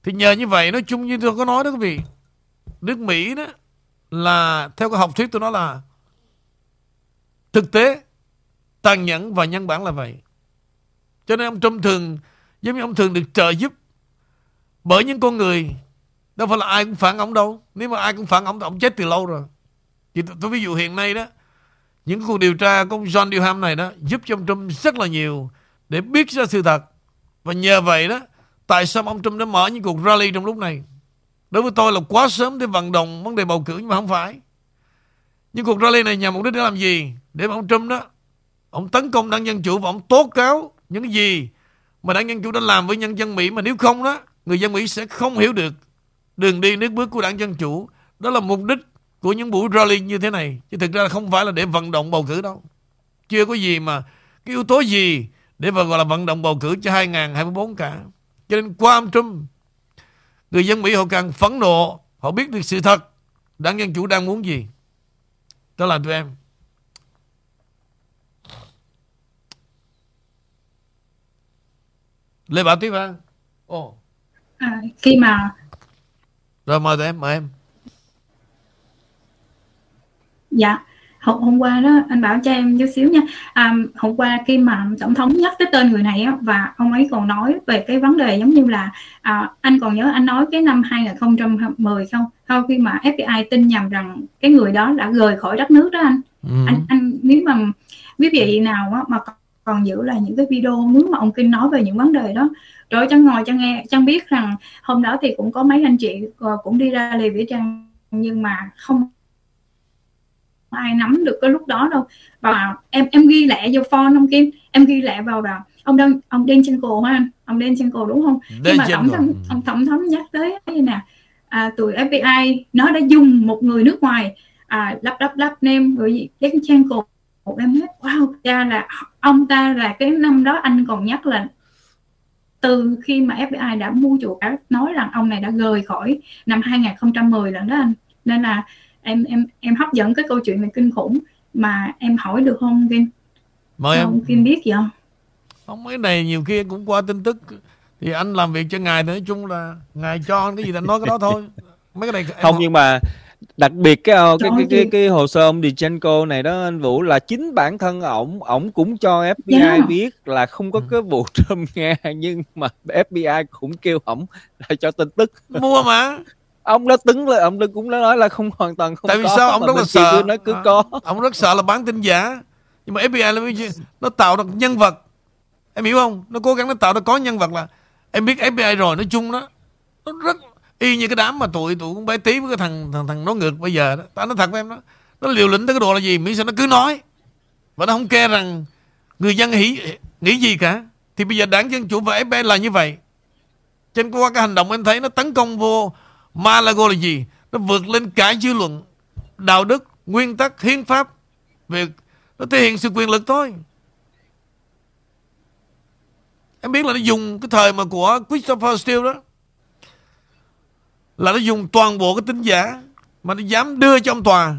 Thì nhờ như vậy nói chung như tôi có nói đó quý vị Nước Mỹ đó là theo cái học thuyết tôi nói là thực tế tàn nhẫn và nhân bản là vậy. Cho nên ông Trump thường giống như ông thường được trợ giúp bởi những con người đâu phải là ai cũng phản ông đâu. Nếu mà ai cũng phản ông thì ông chết từ lâu rồi. Thì tôi, tôi ví dụ hiện nay đó những cuộc điều tra của ông John Durham này đó giúp cho ông Trump rất là nhiều để biết ra sự thật. Và nhờ vậy đó Tại sao ông Trump đã mở những cuộc rally trong lúc này? Đối với tôi là quá sớm để vận động vấn đề bầu cử nhưng mà không phải. Những cuộc rally này nhằm mục đích để làm gì? Để mà ông Trump đó, ông tấn công đảng Dân Chủ và ông tố cáo những gì mà đảng Dân Chủ đã làm với nhân dân Mỹ mà nếu không đó, người dân Mỹ sẽ không hiểu được đường đi nước bước của đảng Dân Chủ. Đó là mục đích của những buổi rally như thế này. Chứ thực ra là không phải là để vận động bầu cử đâu. Chưa có gì mà cái yếu tố gì để mà gọi là vận động bầu cử cho 2024 cả. Cho nên qua ông Trump Người dân Mỹ họ càng phẫn nộ Họ biết được sự thật Đảng Dân Chủ đang muốn gì. Đó là tụi em. Lê Bảo tiếp ha Ồ. À, khi mà Rồi mời tụi em Mời em. Dạ hôm, hôm qua đó anh bảo cho em chút xíu nha. À, hôm qua khi mà tổng thống nhắc tới tên người này á, và ông ấy còn nói về cái vấn đề giống như là à, anh còn nhớ anh nói cái năm 2010 không sau khi mà FBI tin nhầm rằng cái người đó đã rời khỏi đất nước đó anh. Ừ. anh anh nếu mà quý vị nào á, mà còn giữ lại những cái video muốn mà ông Kinh nói về những vấn đề đó. Rồi chân ngồi chân nghe chân biết rằng hôm đó thì cũng có mấy anh chị ờ, cũng đi ra lì với trang nhưng mà không ai nắm được cái lúc đó đâu. Và em em ghi lẹ vô phone ông Kim? Em ghi lẹ vào là ông đang ông đen trên cổ anh ông đen trên cổ đúng không? Nhưng mà tổng thống ông tổng thống nhắc tới như nè à, tụi FBI nó đã dùng một người nước ngoài à, lắp lắp lắp nem rồi gì đen trên cổ em hết. Wow ra là ông ta là cái năm đó anh còn nhắc là từ khi mà FBI đã mua chuộc nói rằng ông này đã rời khỏi năm 2010 lần đó anh. Nên là em em em hấp dẫn cái câu chuyện này kinh khủng mà em hỏi được không Kim? Mời em. Không Kim biết gì không? Không mấy này nhiều khi cũng qua tin tức thì anh làm việc cho ngài nói chung là ngài cho cái gì là nói cái đó thôi. Mấy cái này không nhưng mà đặc biệt cái ờ, cái cái, cái, cái, cái hồ sơ ông Dichenko này đó anh Vũ là chính bản thân ổng ổng cũng cho FBI yeah. Dạ. biết là không có ừ. cái vụ Trump nghe nhưng mà FBI cũng kêu ổng là cho tin tức mua mà ông đó tứng lên ông đó cũng nói là không hoàn toàn không tại vì có, sao? ông rất là sợ. nói cứ à, có. ông rất sợ là bán tin giả. Nhưng mà FBI là nó tạo được nhân vật. Em hiểu không? Nó cố gắng nó tạo ra có nhân vật là em biết FBI rồi nói chung đó nó rất y như cái đám mà tụi tụi cũng bé tí với cái thằng thằng thằng nó ngược bây giờ đó. Tao nói thật với em đó nó liều lĩnh tới cái độ là gì? Mỹ sao nó cứ nói. Và nó không care rằng người dân nghĩ nghĩ gì cả. Thì bây giờ đảng dân chủ và FBI là như vậy. Trên qua cái hành động em thấy nó tấn công vô Malago là gì? Nó vượt lên cả dư luận, đạo đức, nguyên tắc, hiến pháp. Về nó thể hiện sự quyền lực thôi. Em biết là nó dùng cái thời mà của Christopher Steele đó là nó dùng toàn bộ cái tính giả mà nó dám đưa cho ông tòa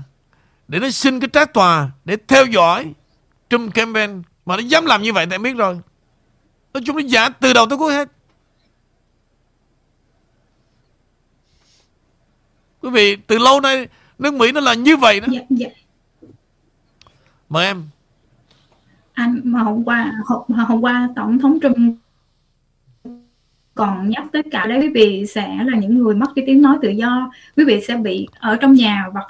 để nó xin cái trác tòa để theo dõi Trump campaign mà nó dám làm như vậy thì em biết rồi nói chung nó giả từ đầu tới cuối hết Quý vị, từ lâu nay nước Mỹ nó là như vậy đó. Dạ, dạ. Mời em. Anh mà hôm qua hôm, hôm qua tổng thống Trump còn nhắc tất cả đấy quý vị sẽ là những người mất cái tiếng nói tự do quý vị sẽ bị ở trong nhà và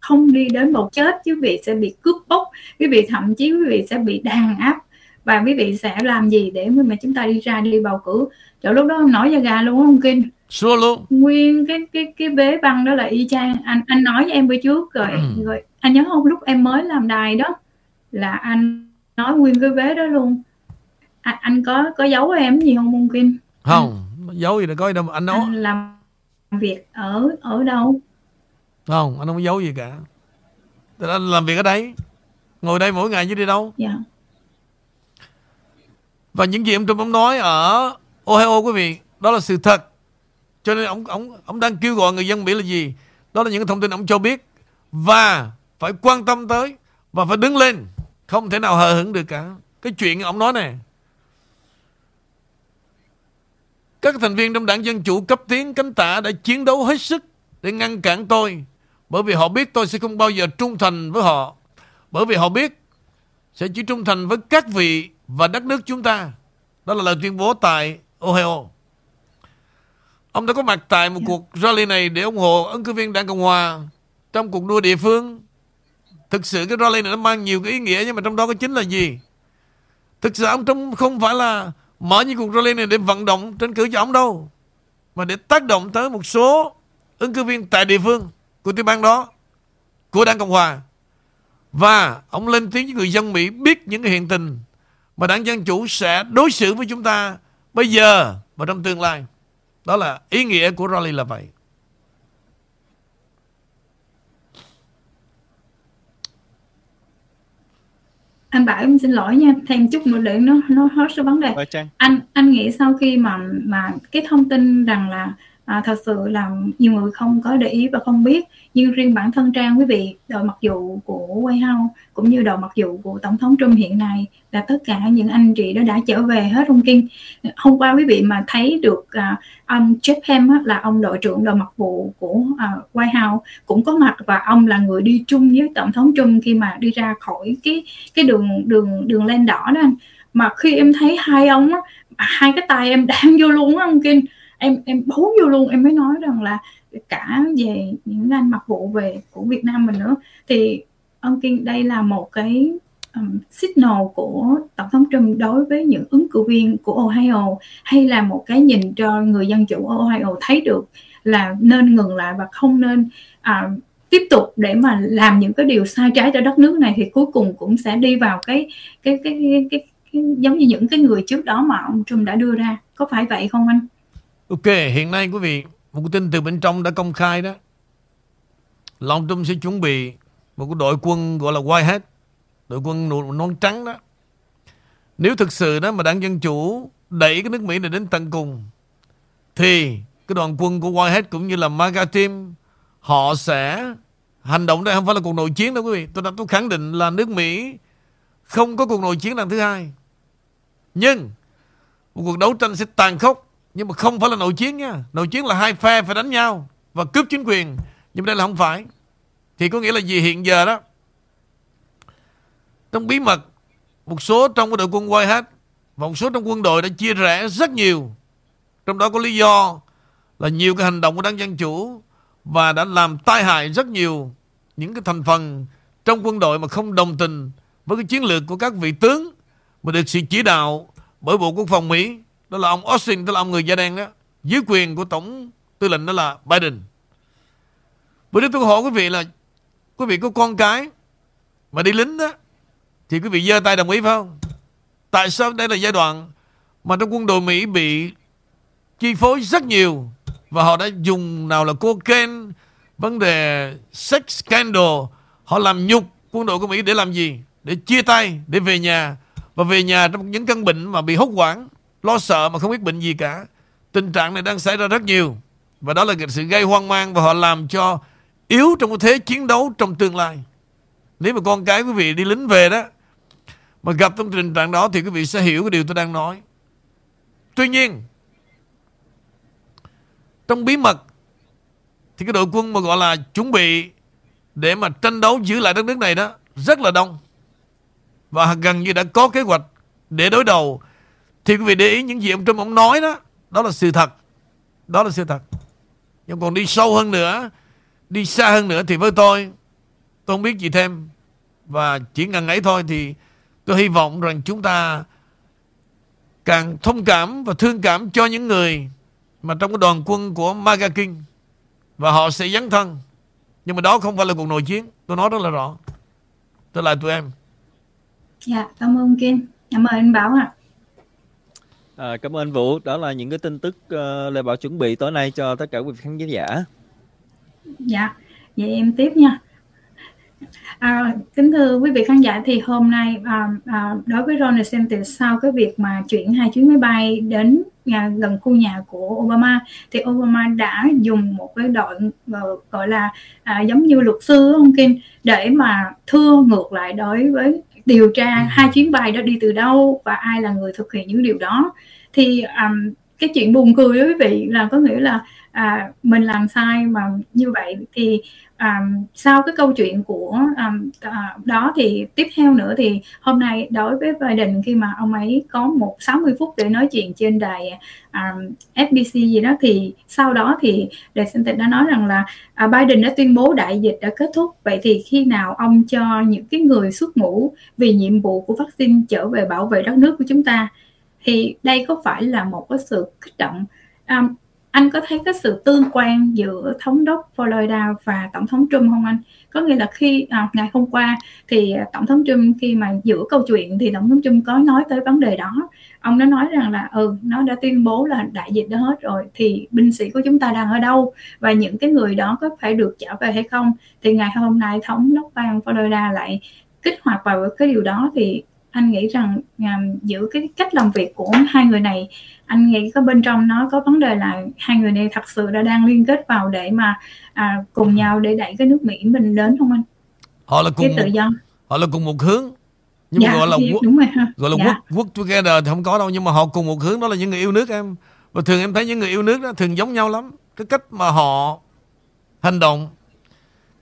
không đi đến một chết quý vị sẽ bị cướp bóc quý vị thậm chí quý vị sẽ bị đàn áp và quý vị sẽ làm gì để mà chúng ta đi ra đi bầu cử chỗ lúc đó nổi da gà luôn không kinh Sure luôn nguyên cái cái cái bế băng đó là y chang anh anh nói với em bữa trước rồi Ừ. rồi anh nhớ không lúc em mới làm đài đó là anh nói nguyên cái vế đó luôn anh, anh có có giấu em gì không ông Kim Không, giấu gì đâu có gì đâu. Anh nói, anh làm việc ở ở đâu không, anh không có giấu gì cả. Thì anh làm việc ở đây. Ngồi đây mỗi ngày chứ đi đâu. dạ Và những gì Trump ông nói ở Ohio quý vị, đó là sự thật. Cho nên ông ông ông đang kêu gọi người dân Mỹ là gì? Đó là những thông tin ông cho biết và phải quan tâm tới và phải đứng lên, không thể nào hờ hững được cả. Cái chuyện ông nói này. Các thành viên trong đảng Dân Chủ cấp tiến cánh tả đã chiến đấu hết sức để ngăn cản tôi bởi vì họ biết tôi sẽ không bao giờ trung thành với họ. Bởi vì họ biết sẽ chỉ trung thành với các vị và đất nước chúng ta. Đó là lời tuyên bố tại Ohio. Ông đã có mặt tại một cuộc rally này để ủng hộ ứng cử viên Đảng Cộng Hòa trong cuộc đua địa phương. Thực sự cái rally này nó mang nhiều cái ý nghĩa nhưng mà trong đó có chính là gì? Thực sự ông Trump không phải là mở những cuộc rally này để vận động tranh cử cho ông đâu. Mà để tác động tới một số ứng cử viên tại địa phương của tiểu bang đó, của Đảng Cộng Hòa. Và ông lên tiếng với người dân Mỹ biết những cái hiện tình mà đảng Dân Chủ sẽ đối xử với chúng ta bây giờ và trong tương lai. Đó là ý nghĩa của rally là vậy. anh bảo em xin lỗi nha thêm chút nữa để nó nó hết số vấn đề anh anh nghĩ sau khi mà mà cái thông tin rằng là à, thật sự là nhiều người không có để ý và không biết. Nhưng riêng bản thân trang quý vị đội mặc dù của White House cũng như đội mặc dù của tổng thống Trump hiện nay là tất cả những anh chị đó đã trở về hết ông Kinh. Hôm qua quý vị mà thấy được à, ông Jeff Ham á, là ông đội trưởng đội mặc vụ của à, White House cũng có mặt và ông là người đi chung với tổng thống Trump khi mà đi ra khỏi cái cái đường đường đường lên đỏ đó anh. Mà khi em thấy hai ông á, hai cái tay em đang vô luôn á ông Kinh em em bấu vô luôn em mới nói rằng là cả về những anh mặc vụ về của Việt Nam mình nữa thì ông Kiên đây là một cái um, signal của tổng thống Trump đối với những ứng cử viên của Ohio hay là một cái nhìn cho người dân chủ ở Ohio thấy được là nên ngừng lại và không nên à, tiếp tục để mà làm những cái điều sai trái cho đất nước này thì cuối cùng cũng sẽ đi vào cái cái cái cái, cái, cái giống như những cái người trước đó mà ông Trump đã đưa ra có phải vậy không anh? Ok, hiện nay quý vị, một tin từ bên trong đã công khai đó. Là ông Trump sẽ chuẩn bị một cái đội quân gọi là Whitehead, đội quân nón trắng đó. Nếu thực sự đó mà đảng Dân Chủ đẩy cái nước Mỹ này đến tận cùng, thì cái đoàn quân của Whitehead cũng như là MAGA team, họ sẽ hành động đây không phải là cuộc nội chiến đâu quý vị. Tôi đã tôi khẳng định là nước Mỹ không có cuộc nội chiến lần thứ hai. Nhưng một cuộc đấu tranh sẽ tàn khốc nhưng mà không phải là nội chiến nha. Nội chiến là hai phe phải đánh nhau và cướp chính quyền. Nhưng mà đây là không phải. Thì có nghĩa là gì? Hiện giờ đó, trong bí mật, một số trong cái đội quân Whitehead và một số trong quân đội đã chia rẽ rất nhiều. Trong đó có lý do là nhiều cái hành động của đảng Dân Chủ và đã làm tai hại rất nhiều những cái thành phần trong quân đội mà không đồng tình với cái chiến lược của các vị tướng mà được sự chỉ đạo bởi Bộ Quốc phòng Mỹ đó là ông Austin, tức là ông người da đen đó. Dưới quyền của tổng tư lệnh đó là Biden. Bữa đó tôi hỏi quý vị là, quý vị có con cái mà đi lính đó, thì quý vị giơ tay đồng ý phải không? Tại sao đây là giai đoạn mà trong quân đội Mỹ bị chi phối rất nhiều và họ đã dùng nào là cocaine, vấn đề sex scandal, họ làm nhục quân đội của Mỹ để làm gì? Để chia tay, để về nhà. Và về nhà trong những căn bệnh mà bị hốt hoảng lo sợ mà không biết bệnh gì cả. Tình trạng này đang xảy ra rất nhiều. Và đó là cái sự gây hoang mang và họ làm cho yếu trong cái thế chiến đấu trong tương lai. Nếu mà con cái quý vị đi lính về đó, mà gặp trong tình trạng đó thì quý vị sẽ hiểu cái điều tôi đang nói. Tuy nhiên, trong bí mật thì cái đội quân mà gọi là chuẩn bị để mà tranh đấu giữ lại đất nước này đó, rất là đông. Và gần như đã có kế hoạch để đối đầu thì quý vị để ý những gì ông Trump ông nói đó đó là sự thật. Đó là sự thật. Nhưng còn đi sâu hơn nữa, đi xa hơn nữa thì với tôi tôi không biết gì thêm. Và chỉ ngần ấy thôi thì tôi hy vọng rằng chúng ta càng thông cảm và thương cảm cho những người mà trong cái đoàn quân của Maga King và họ sẽ dấn thân. Nhưng mà đó không phải là cuộc nội chiến. Tôi nói rất là rõ. Tôi lại tụi em. Dạ cảm ơn Kim. Cảm ơn anh Bảo ạ. à à, cảm ơn Vũ. Đó là những cái tin tức uh, Lê Bảo chuẩn bị tối nay cho tất cả quý vị khán giả. Dạ vậy em tiếp nha. À, kính thưa quý vị khán giả thì hôm nay à, à, đối với Ronan xem từ sau cái việc mà chuyển hai chuyến máy bay đến nhà, gần khu nhà của Obama thì Obama đã dùng một cái đội ờ, gọi là à, giống như luật sư ông Kim để mà thưa ngược lại đối với điều tra ừ. hai chuyến bay đó đi từ đâu và ai là người thực hiện những điều đó thì um, cái chuyện buồn cười đó quý vị là có nghĩa là à, mình làm sai mà như vậy thì um, sau cái câu chuyện của um, uh, đó thì tiếp theo nữa thì hôm nay đối với Biden khi mà ông ấy có một 60 phút để nói chuyện trên đài um, FBC gì đó thì sau đó thì DeSantis đã nói rằng là uh, Biden đã tuyên bố đại dịch đã kết thúc. Vậy thì khi nào ông cho những cái người xuất ngũ vì nhiệm vụ của vaccine trở về bảo vệ đất nước của chúng ta? Thì đây có phải là một cái sự kích động? Um, anh có thấy cái sự tương quan giữa thống đốc Florida và tổng thống Trump không anh? Có nghĩa là khi à, ngày hôm qua thì tổng thống Trump khi mà giữa câu chuyện thì tổng thống Trump có nói tới vấn đề đó. Ông đã nói rằng là ừ nó đã tuyên bố là đại dịch đã hết rồi thì binh sĩ của chúng ta đang ở đâu và những cái người đó có phải được trả về hay không? Thì ngày hôm nay thống đốc bang Florida lại kích hoạt vào cái điều đó thì anh nghĩ rằng um, giữa cái cách làm việc của hai người này anh nghĩ có bên trong nó có vấn đề là hai người này thật sự đã đang liên kết vào để mà à, cùng nhau để đẩy cái nước Mỹ mình đến không anh? Họ là cùng cái tự do. Họ là cùng một hướng nhưng dạ, mà gọi là quốc, đúng rồi gọi là dạ. quốc quốc together thì không có đâu nhưng mà họ cùng một hướng đó là những người yêu nước em và thường em thấy những người yêu nước đó thường giống nhau lắm cái cách mà họ hành động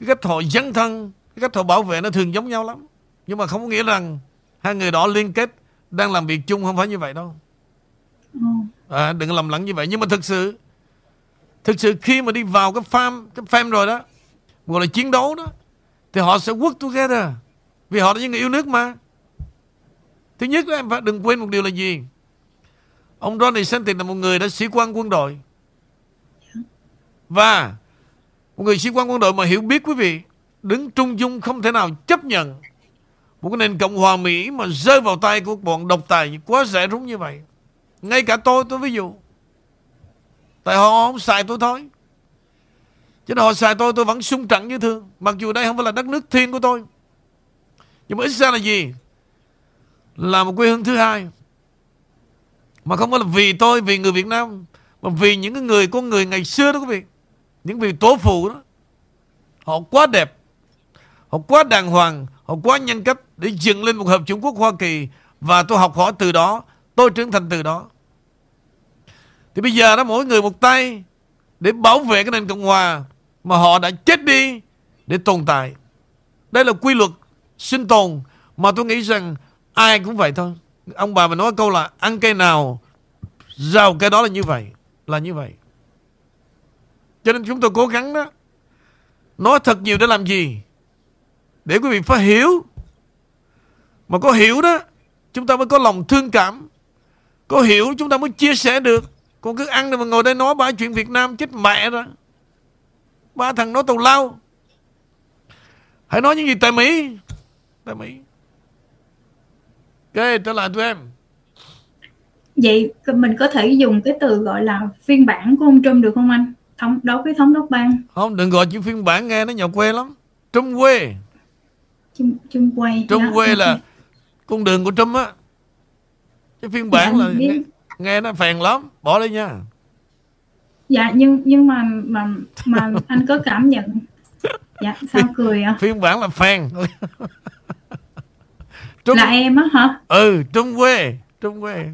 cái cách họ dấn thân cái cách họ bảo vệ nó thường giống nhau lắm nhưng mà không có nghĩa rằng hai người đó liên kết đang làm việc chung không phải như vậy đâu. Ừ. à, đừng lầm lẫn như vậy. Nhưng mà thực sự thực sự khi mà đi vào cái farm cái farm rồi đó gọi là chiến đấu đó thì họ sẽ work together. Vì họ là những người yêu nước mà. Thứ nhất là em phải đừng quên một điều là gì? Ông Ron DeSantis là một người đã sĩ quan quân đội. Và một người sĩ quan quân đội mà hiểu biết quý vị đứng trung dung không thể nào chấp nhận một cái nền cộng hòa Mỹ mà rơi vào tay của bọn độc tài quá rẻ rúng như vậy. Ngay cả tôi tôi ví dụ. Tại họ không xài tôi thôi. Chứ họ xài tôi tôi vẫn sung trận như thường. Mặc dù đây không phải là đất nước thiên của tôi. Nhưng mà Israel là gì? Là một quê hương thứ hai. Mà không phải là vì tôi, Vì người Việt Nam, Mà vì những cái người, con người ngày xưa đó quý vị. Những vị tổ phụ đó. Họ quá đẹp. Họ quá đàng hoàng. Họ quá nhân cách Để dựng lên một hợp Trung Quốc Hoa Kỳ Và tôi học hỏi từ đó, Tôi trưởng thành từ đó. Thì bây giờ đó, mỗi người một tay Để bảo vệ cái nền Cộng Hòa Mà họ đã chết đi Để tồn tại. Đây là quy luật sinh tồn Mà tôi nghĩ rằng ai cũng vậy thôi. Ông bà mình nói câu là Ăn cây nào, Rào cây đó là như vậy, Là như vậy. Cho nên chúng tôi cố gắng đó, Nói thật nhiều để làm gì? Để quý vị phải hiểu. Mà có hiểu đó Chúng ta mới có lòng thương cảm. Có hiểu chúng ta mới chia sẻ được. Còn cứ ăn rồi mà ngồi đây nói ba chuyện Việt Nam chết mẹ rồi Ba thằng nói tàu lao. Hãy nói những gì tại Mỹ. Tại Mỹ. Ok trở lại tụi em. Vậy mình có thể dùng cái từ gọi là phiên bản của ông Trump được không anh? Thống, đối với thống đốc bang. Không đừng gọi chữ phiên bản nghe nó nhỏ quê lắm. Trump quê Trump, Trump quay Trump quê okay. là con đường của Trump á. Cái phiên bản dạ, là nghe, nghe nó phèn lắm bỏ đi nha. Dạ nhưng nhưng mà mà mà anh có cảm nhận. Dạ sao cười à phiên bản là phèn. Trung... là em á hả? Ừ trung quê trung quê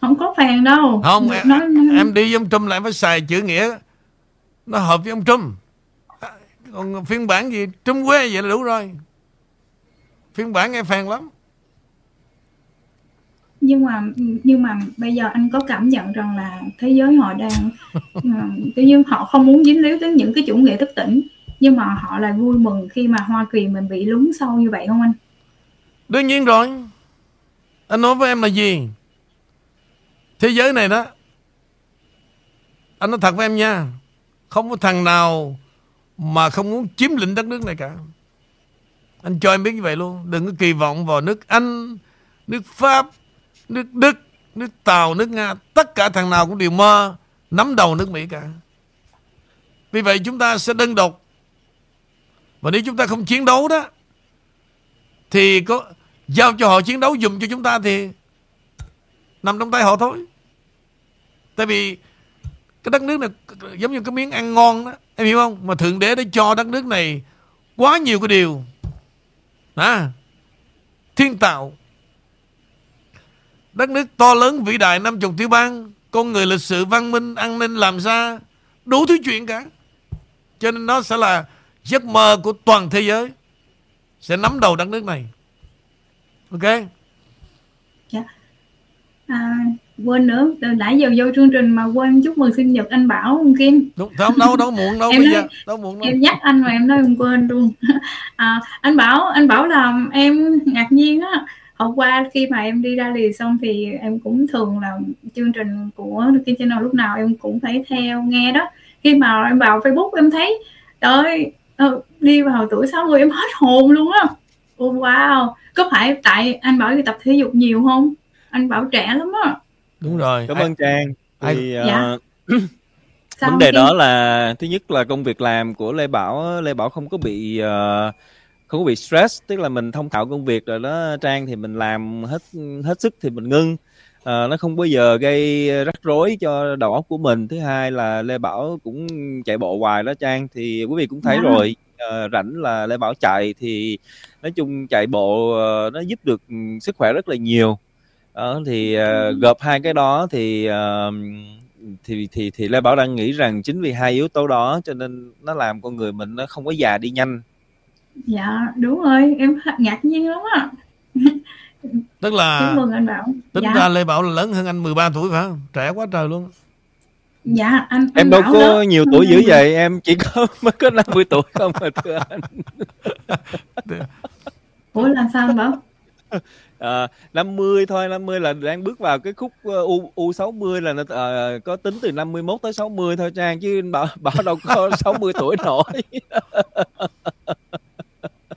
không có phèn đâu. Không em, nói, nói... em đi với Trung là em phải xài chữ nghĩa nó hợp với ông Trump. À, còn phiên bản gì? Trump quê vậy là đủ rồi. Phiên bản nghe phèn lắm. Nhưng mà nhưng mà bây giờ anh có cảm nhận rằng là thế giới họ đang tự nhiên họ không muốn dính líu tới những cái chủ nghĩa thức tỉnh nhưng mà họ lại vui mừng khi mà Hoa Kỳ mình bị lún sâu như vậy không anh? đương nhiên rồi. Anh nói với em là gì? Thế giới này đó anh nói thật với em nha không có thằng nào mà không muốn chiếm lĩnh đất nước này cả. Anh cho em biết như vậy luôn. Đừng có kỳ vọng vào nước Anh, nước Pháp, nước Đức, nước Tàu, nước Nga. Tất cả thằng nào cũng đều mơ, nắm đầu nước Mỹ cả. Vì vậy chúng ta sẽ đơn độc. Và nếu chúng ta không chiến đấu đó, thì có giao cho họ chiến đấu dùng cho chúng ta thì nằm trong tay họ thôi. Tại vì cái đất nước này giống như cái miếng ăn ngon đó em hiểu không? Mà thượng đế đã cho đất nước này quá nhiều cái điều. À, thiên tạo. Đất nước to lớn vĩ đại năm chục tiểu bang con người lịch sự văn minh an ninh làm ra đủ thứ chuyện cả. Cho nên nó sẽ là giấc mơ của toàn thế giới sẽ nắm đầu đất nước này. Ok? À, quên nữa từ nãy giờ vô chương trình mà quên chúc mừng sinh nhật anh Bảo Kim. Đúng không đâu đâu muộn đâu Em bây nói- giờ đâu muộn đâu. em nhắc anh mà em nói em quên luôn. À, anh Bảo anh Bảo là em ngạc nhiên á. Hôm qua khi mà em đi ra lì xong thì em cũng thường là chương trình của Kim Channel lúc nào em cũng phải theo nghe đó. Khi mà em vào Facebook em thấy trời ơi ờ, đi vào tuổi 60 em hết hồn luôn á. Wow. Có phải tại anh Bảo đi tập thể dục nhiều không anh Bảo trẻ lắm á. Đúng rồi. Cảm ơn trang. Thì Dạ. ờ, Sao vấn đề đó là thứ nhất là công việc làm của Lê Bảo Lê Bảo không có bị ờ, không có bị stress tức là mình thông thạo công việc rồi đó Trang thì mình làm hết hết sức thì mình ngưng. Ờ, nó không bao giờ gây rắc rối cho đầu óc của mình. Thứ hai là Lê Bảo cũng chạy bộ hoài đó Trang thì quý vị cũng thấy Dạ. rồi. Ờ, rảnh là Lê Bảo chạy thì nói chung chạy bộ ờ, nó giúp được sức khỏe rất là nhiều đó, thì ờ, gộp hai cái đó thì ờ, thì thì thì Lê Bảo đang nghĩ rằng chính vì hai yếu tố đó cho nên nó làm con người mình nó không có già đi nhanh. Dạ đúng rồi em ngạc nhiên lắm á. Tức là mừng anh Bảo. tính dạ. ra Lê Bảo là lớn hơn anh 13 tuổi phải không? Trẻ quá trời luôn. Dạ anh, anh em đâu Bảo có lớn nhiều tuổi dữ vậy em chỉ có mới có 50 tuổi không mà thưa anh. Ủa làm sao anh Bảo à, 50 thôi 50 là đang bước vào cái khúc ờ, u u 60 là nó ờ, có tính từ 51 tới 60 thôi Trang chứ bảo bảo đâu có 60 tuổi nổi.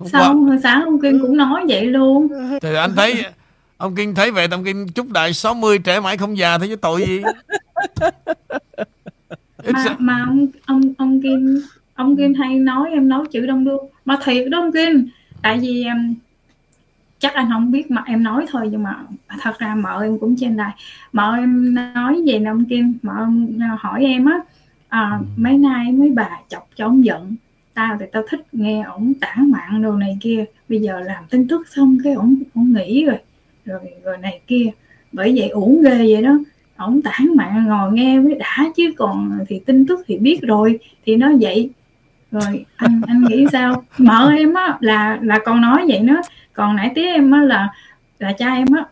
Sao hồi sáng ông Kim cũng nói vậy luôn? Thì anh thấy ông Kinh thấy vậy ông Kinh chúc đại 60 trẻ mãi không già thế chứ tội gì? Mà mà ông ông ông Kim ông Kim hay nói em nói chữ đông đưa mà thiệt đó ông Kim tại vì em chắc anh không biết mà em nói thôi nhưng mà thật ra mợ em cũng trên đài. Mợ em nói về ông Kim mợ em hỏi em á à, mấy nay mấy bà chọc cho ông giận? Tao thì tao thích nghe ổng tản mạn đồ này kia. Bây giờ làm tin tức xong cái ổng ổng nghỉ rồi. Rồi rồi này kia. Bởi vậy uổng ghê vậy đó. Ổng tản mạn ngồi nghe mới đã chứ còn thì tin tức thì biết rồi. Thì nó vậy rồi anh anh nghĩ sao? Mở em á là là con nói vậy đó. Còn nãy tía em á là là cha em á.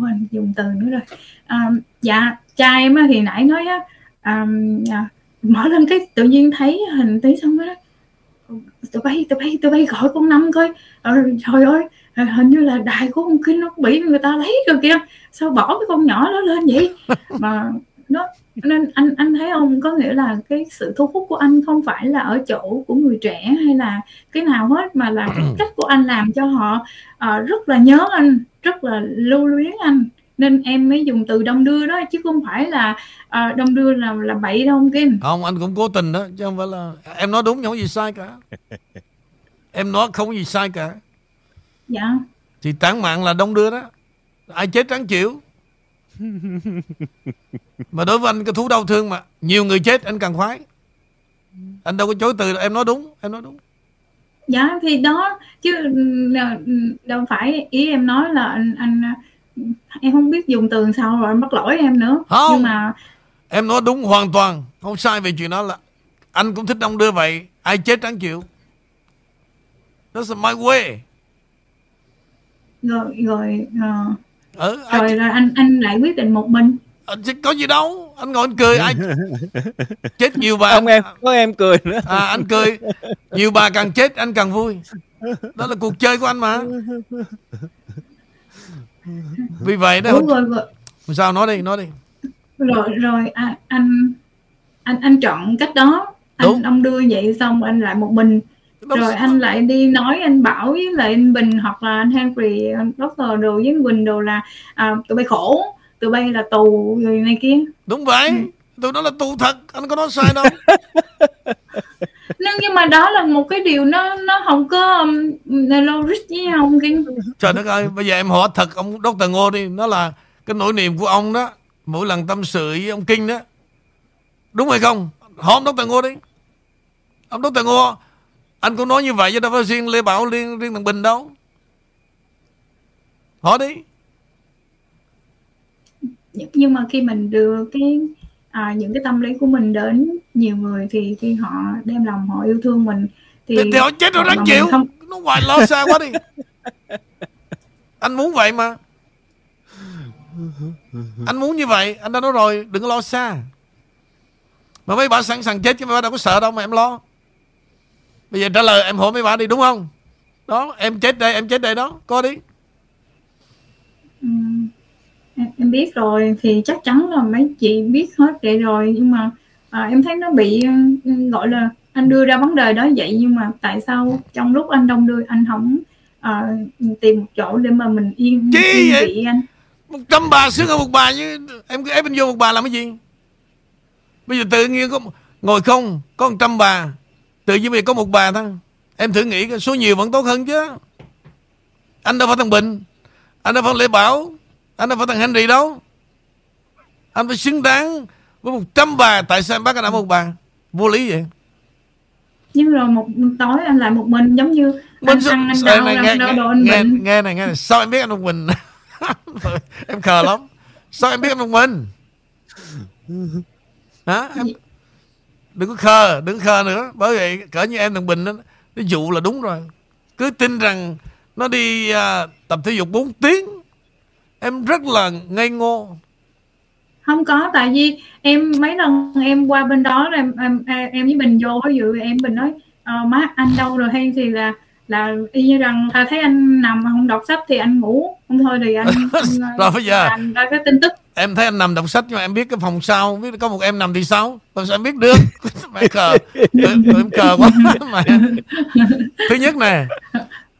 Quên dùng từ nữa rồi. À, dạ cha em á thì nãy nói á à, à, mở lên cái tự nhiên thấy hình tí xong đó. Tụi bay tụi bay tụi bay gọi con năm coi. Ờ, trời ơi hình như là đài của con kinh nó bị người ta lấy rồi kìa. Sao bỏ cái con nhỏ đó lên vậy? Mà nó nên anh anh thấy không? Có nghĩa là cái sự thu hút của anh không phải là ở chỗ của người trẻ hay là cái nào hết mà là cái cách của anh làm cho họ ờ, rất là nhớ anh rất là lưu luyến anh. Nên em mới dùng từ đông đưa đó chứ không phải là ờ, đông đưa là là bậy đâu ông Kim. Không anh cũng cố tình đó chứ không phải là em nói đúng không có gì sai cả. Em nói không có gì sai cả. Dạ. Thì tán mạng là đông đưa đó. Ai chết trắng chịu mà đối với anh cái thú đau thương mà nhiều người chết anh càng khoái. Anh đâu có chối từ em nói đúng em nói đúng. Dạ thì đó chứ ừ, đâu phải ý em nói là anh anh em không biết dùng từ sao rồi anh bắt lỗi em nữa. Không. nhưng mà em nói đúng hoàn toàn không sai về chuyện đó là anh cũng thích ông đưa vậy ai chết đáng chịu. That's my way. Rồi rồi uh, ừ, ai rồi chết, rồi anh anh lại quyết định một mình. Chứ có gì đâu anh ngồi anh cười ai chết nhiều bà. Ông em có em cười nữa. À, anh cười. Nhiều bà càng chết anh càng vui. Đó là cuộc chơi của anh mà. Vì vậy đó. Rồi, rồi. Sao nói đi nói đi. Rồi rồi à, anh anh anh chọn cách đó. Đúng. anh ông đưa vậy xong anh lại một mình rồi sao- anh lại đi nói anh bảo với lại anh Bình hoặc là anh Henry anh Doctor đồ với anh Quỳnh đồ là à, tụi bay khổ tụi bay là tù rồi này kia đúng vậy tụi đó là tù thật anh có nói sai đâu nhưng nhưng mà đó là một cái điều nó nó không có um, logic với nhau ông Kiên trời đất ơi bây giờ em hỏi thật ông Dr. Ngô đi nó là cái nỗi niềm của ông đó mỗi lần tâm sự với ông Kinh đó đúng hay không hỏi ông Dr. Ngô đi ông Dr. Ngô anh cũng nói như vậy chứ đâu phải riêng Lê Bảo riêng riêng thằng Bình đâu. Hỏi đi. Nhưng mà khi mình đưa cái à, những cái tâm lý của mình đến nhiều người thì khi họ đem lòng họ yêu thương mình thì, thì, thì họ chết rồi đáng chịu. không- nó hoài lo xa quá đi. Anh muốn vậy mà. Anh muốn như vậy anh đã nói rồi đừng có lo xa. Mà mấy bà sẵn sàng chết chứ mấy bà đâu có sợ đâu mà em lo bây giờ trả lời em hỏi mấy bà đi đúng không? Đó em chết đây em chết đây đó. Coi đi. Ừm, em, biết rồi thì chắc chắn là mấy chị biết hết vậy rồi. Nhưng mà à, em thấy nó bị ừ, gọi là anh đưa ra vấn đề đó vậy. Nhưng mà tại sao trong lúc anh đông đưa anh không à, tìm một chỗ để mà mình yên Chi yên vậy? vị anh? Một trăm bà sướng hơn một bà như em cứ ép anh vô một bà làm cái gì? Bây giờ tự nhiên có ngồi không có một trăm bà tự nhiên bây giờ có một bà thôi em thử nghĩ số nhiều vẫn tốt hơn chứ. Anh đâu phải thằng bình anh đâu phải lê bảo anh đâu phải thằng henry đâu. Anh phải xứng đáng với một trăm bà tại sao em bắt anh ở một bà? Vô lý vậy. Nhưng rồi một tối anh lại một mình giống như Mình anh ăn anh đau này, nghe, đau nghe, đồ anh nghe, bệnh. nghe này nghe này. Sao em biết anh một mình? Em khờ lắm. Sao em biết anh một mình? Hả? Em đừng có khờ đừng khờ nữa. Bởi vậy cỡ như em thằng bình đó nó dụ là đúng rồi. Cứ tin rằng nó đi à, tập thể dục 4 tiếng em rất là ngây ngô. Không có tại vì em mấy lần em qua bên đó em em em với bình vô ví dụ em bình nói ờ, má anh đâu rồi? Hay thì là là y như rằng à, thấy anh nằm mà không đọc sách thì anh ngủ. Không thôi thì anh, anh Rồi bây giờ- làm ra cái tin tức em thấy anh nằm đọc sách nhưng mà em biết cái phòng sau biết có một em nằm thì sao làm sao em biết được? Mẹ khờ. Em, em khờ quá. Mẹ. Thứ nhất nè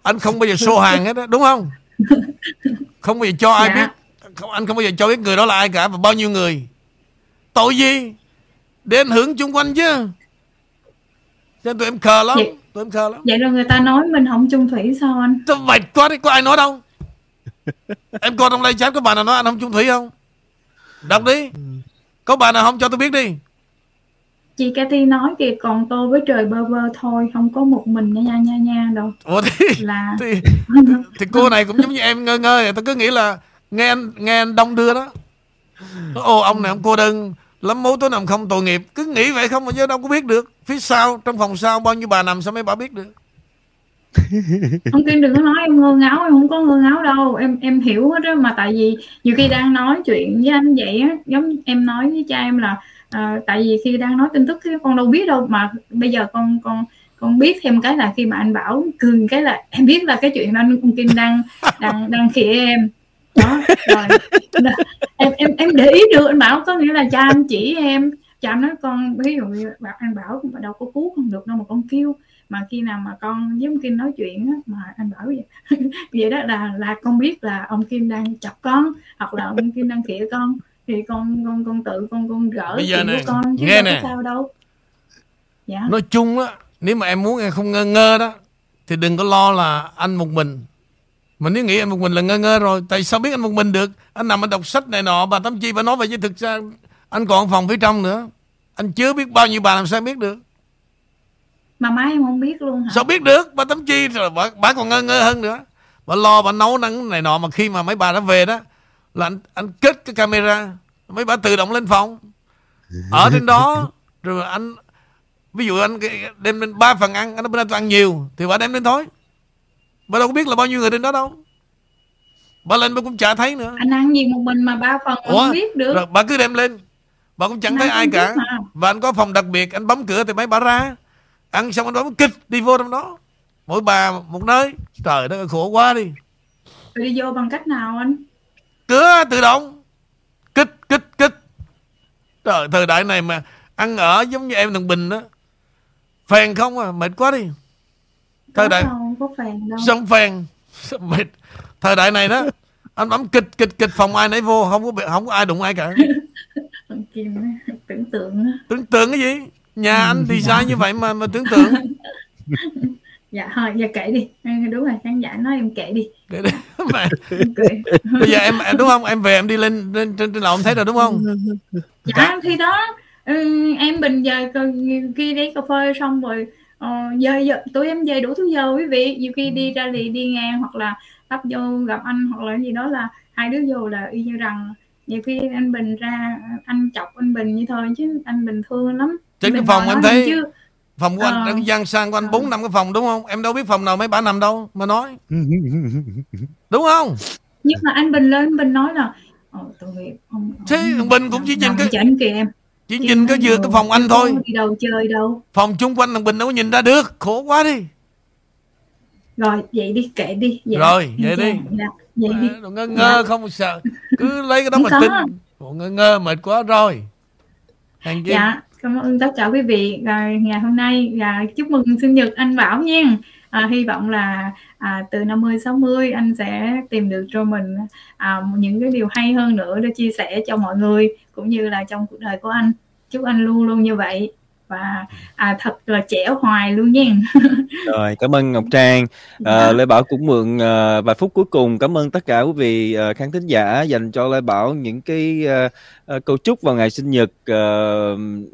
anh không bao giờ show hàng hết á đúng không? Không bao giờ cho ai Dạ. biết không, anh không bao giờ cho biết người đó là ai cả và bao nhiêu người. Tội gì? Để ảnh hưởng chung quanh chứ. Cho nên tụi em khờ lắm Vậy- tụi em khờ lắm. Vậy rồi người ta nói mình không chung thủy sao anh? Tôi mệt quá đi có ai nói đâu? Em coi trong live chat có bà nào nói anh không chung thủy không đọc đi. Có bà nào không? Cho tôi biết đi. Chị Cathy nói kìa còn tôi với trời bơ vơ thôi không có một mình nha nha nha nha đâu. Ủa thì, là thì, thì cô này cũng giống như em ngơ ngơ. Tôi cứ nghĩ là nghe anh nghe anh Đông đưa đó. Ồ ông này ông cô đơn Lắm mối tối nằm không tội nghiệp. Cứ nghĩ vậy không mà chứ đâu có biết được. Phía sau trong phòng sau bao nhiêu bà nằm sao mấy bà biết được ông Kiên đừng có nói em ngơ ngáo em không có ngơ ngáo đâu. Em em hiểu hết á mà tại vì nhiều khi đang nói chuyện với anh vậy á giống em nói với cha em là uh, tại vì khi đang nói tin tức thì con đâu biết đâu mà bây giờ con con con biết thêm cái là khi mà anh bảo cường cái là em biết là cái chuyện anh ông Kim đang đang đang khịa em. Đó rồi. Em em em để ý được anh bảo có nghĩa là cha anh chỉ em. Cha anh nói con ví dụ như bảo anh bảo mà đâu có cứu con được đâu mà con kêu mà khi nào mà con với ông Kim nói chuyện á, mà anh bảo vậy vậy đó là là con biết là ông Kim đang chọc con hoặc là ông Kim đang khịa con. Thì con con con tự con con gỡ Bây giờ của con chứ nghe nè. sao đâu. Dạ. Nói chung á Nếu mà em muốn em không ngơ ngơ đó Thì đừng có lo là anh một mình. Mà nếu nghĩ anh một mình là ngơ ngơ rồi Tại sao biết anh một mình được? Anh nằm anh đọc sách này nọ Bà Tâm Chi bà nói vậy chứ thực ra Anh còn phòng phía trong nữa. Anh chưa biết bao nhiêu bà làm sao biết được mà má em không biết luôn hả? Sao biết được? Bà Tâm Chi rồi bà, bà còn ngơ ngơ hơn nữa. Bà lo bà nấu nắng này nọ Mà khi mà mấy bà đã về đó Là anh, anh kết cái camera. Mấy bà tự động lên phòng. Ở trên đó Rồi anh ví dụ anh đem lên ba phần ăn anh nói nay tôi ăn nhiều. Thì bà đem lên thôi. Bà đâu có biết là bao nhiêu người trên đó đâu. Bà lên bà cũng chả thấy nữa. Anh ăn gì một mình mà ba phần Ủa? không biết được. Rồi bà cứ đem lên. Bà cũng chẳng Anh thấy ai cả. mà. và anh có phòng đặc biệt anh bấm cửa thì mấy bà ra ăn xong anh bấm kịch đi vô trong đó. Mỗi bà một nơi. Trời đất ơi khổ quá đi. Rồi đi vô bằng cách nào anh? Cửa tự động. Kích kích kích trời thời đại này mà ăn ở giống như em thằng bình đó. Phèn không à mệt quá đi. Thời đại không? Có phèn đâu. Sống phèn. Mệt. Thời đại này đó anh bấm kịch kịch kịch phòng ai nấy vô. Không có không có ai đụng ai cả. Tưởng tượng tưởng tượng cái gì nhà anh thì sai như vậy mà mà tưởng tượng. Dạ thôi giờ kể đi. Ừ, đúng rồi khán giả nói em kể đi. Để, để, mà, bây giờ em em- đúng không? Em về em đi lên lên trên trên lầu thấy rồi đúng không? Dạ thì đó ừ, em bình giờ khi đi cà phê xong rồi ờ, giờ, giờ tụi em về đủ thứ giờ quý vị. Nhiều khi đi ra lì đi ngang hoặc là tấp vô gặp anh hoặc là gì đó là hai đứa vô là y như rằng. Nhiều khi anh bình ra anh chọc anh bình như thôi chứ anh bình thương lắm trên cái phòng em thấy chứ. phòng của anh Ờ. đang gian sang của anh Ờ. bốn năm cái phòng đúng không? Em đâu biết phòng nào mấy bà nằm đâu mà nói. Đúng không? Nhưng mà anh bình lên bình nói là ờ, tội nghiệp ông, Thế thằng Bình cũng chỉ nhìn cái- chảnh kìa em. chỉ nhìn cái vừa cái phòng anh thôi. đi đâu chơi đâu. Phòng chung quanh thằng bình đâu có nhìn ra được khổ quá đi. Rồi vậy đi kệ đi dạ. Rồi, vậy Dạ, đi. dạ, vậy đi. Ngơ ngơ không sợ. Cứ lấy cái đó Không mà có. tin. Ngơ ngơ mệt quá rồi. Hàng kia dạ cảm ơn tất cả quý vị ngày hôm nay. Và chúc mừng sinh nhật anh Bảo nha. À, hy vọng là à, từ 50 60 anh sẽ tìm được cho mình à, những cái điều hay hơn nữa để chia sẻ cho mọi người cũng như là trong cuộc đời của anh. Chúc anh luôn luôn như vậy và à, thật là trẻ hoài luôn nha Rồi, cảm ơn Ngọc Trang. À, Lê Bảo cũng mượn à, vài phút cuối cùng cảm ơn tất cả quý vị à, khán thính giả dành cho Lê Bảo những cái à, à, câu chúc vào ngày sinh nhật. À,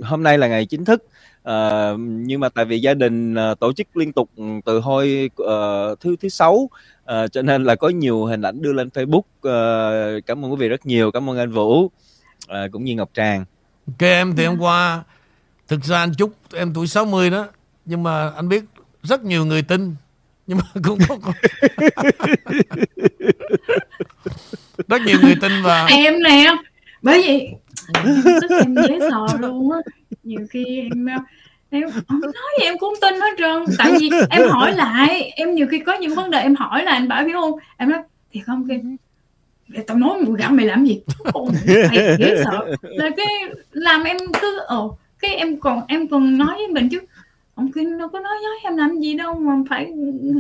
hôm nay là ngày chính thức. À, nhưng mà tại vì gia đình à, tổ chức liên tục từ hồi à, thứ thứ sáu à, cho nên là có nhiều hình ảnh đưa lên Facebook. À, cảm ơn quý vị rất nhiều. Cảm ơn anh Vũ à, cũng như Ngọc Trang. Ok em thì hôm qua Thực ra anh chúc em tuổi 60 đó Nhưng mà anh biết rất nhiều người tin Nhưng mà cũng có, có. Rất nhiều người tin và em nè bởi vì tức em dễ sợ luôn á. Nhiều khi em em không nói gì em cũng tin hết trơn. Tại vì em hỏi lại em nhiều khi có những vấn đề em hỏi là anh bảo biết không em nói thì không kia "Để tao nói mày gặp mày làm gì? Ôi, mày dễ sợ. Là cái làm em cứ ồ cái em còn em còn nói với mình chứ. Ông kia đâu có nói với em làm gì đâu mà phải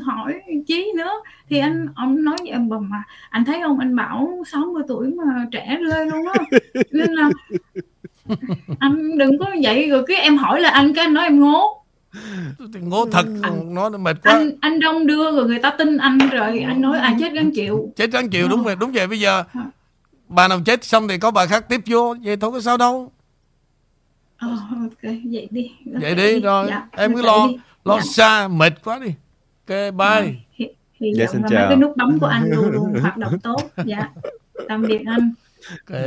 hỏi chí nữa. Thì anh ông nói với em mà anh thấy không? Anh bảo 60 tuổi mà trẻ lên luôn á. Nên là anh đừng có vậy. Rồi cái em hỏi là anh cái anh nói em ngố. Ngố thật Nó mệt quá. Anh anh đông đưa rồi người ta tin anh rồi anh nói à chết gắn chịu. Chết rắn chịu đúng rồi Đúng vậy. Bây giờ Bà nào chết xong thì có bà khác tiếp vô. Vậy thôi có sao đâu Ờ, ok vậy đi. Vậy đi rồi. Dạ, Em cứ lo. đi. Lo Dạ. xa mệt quá đi. Ok bye. Hy, hy Dạ, vọng xin là chào. mấy cái nút bấm của anh luôn luôn hoạt động tốt. Dạ tạm biệt anh. Ok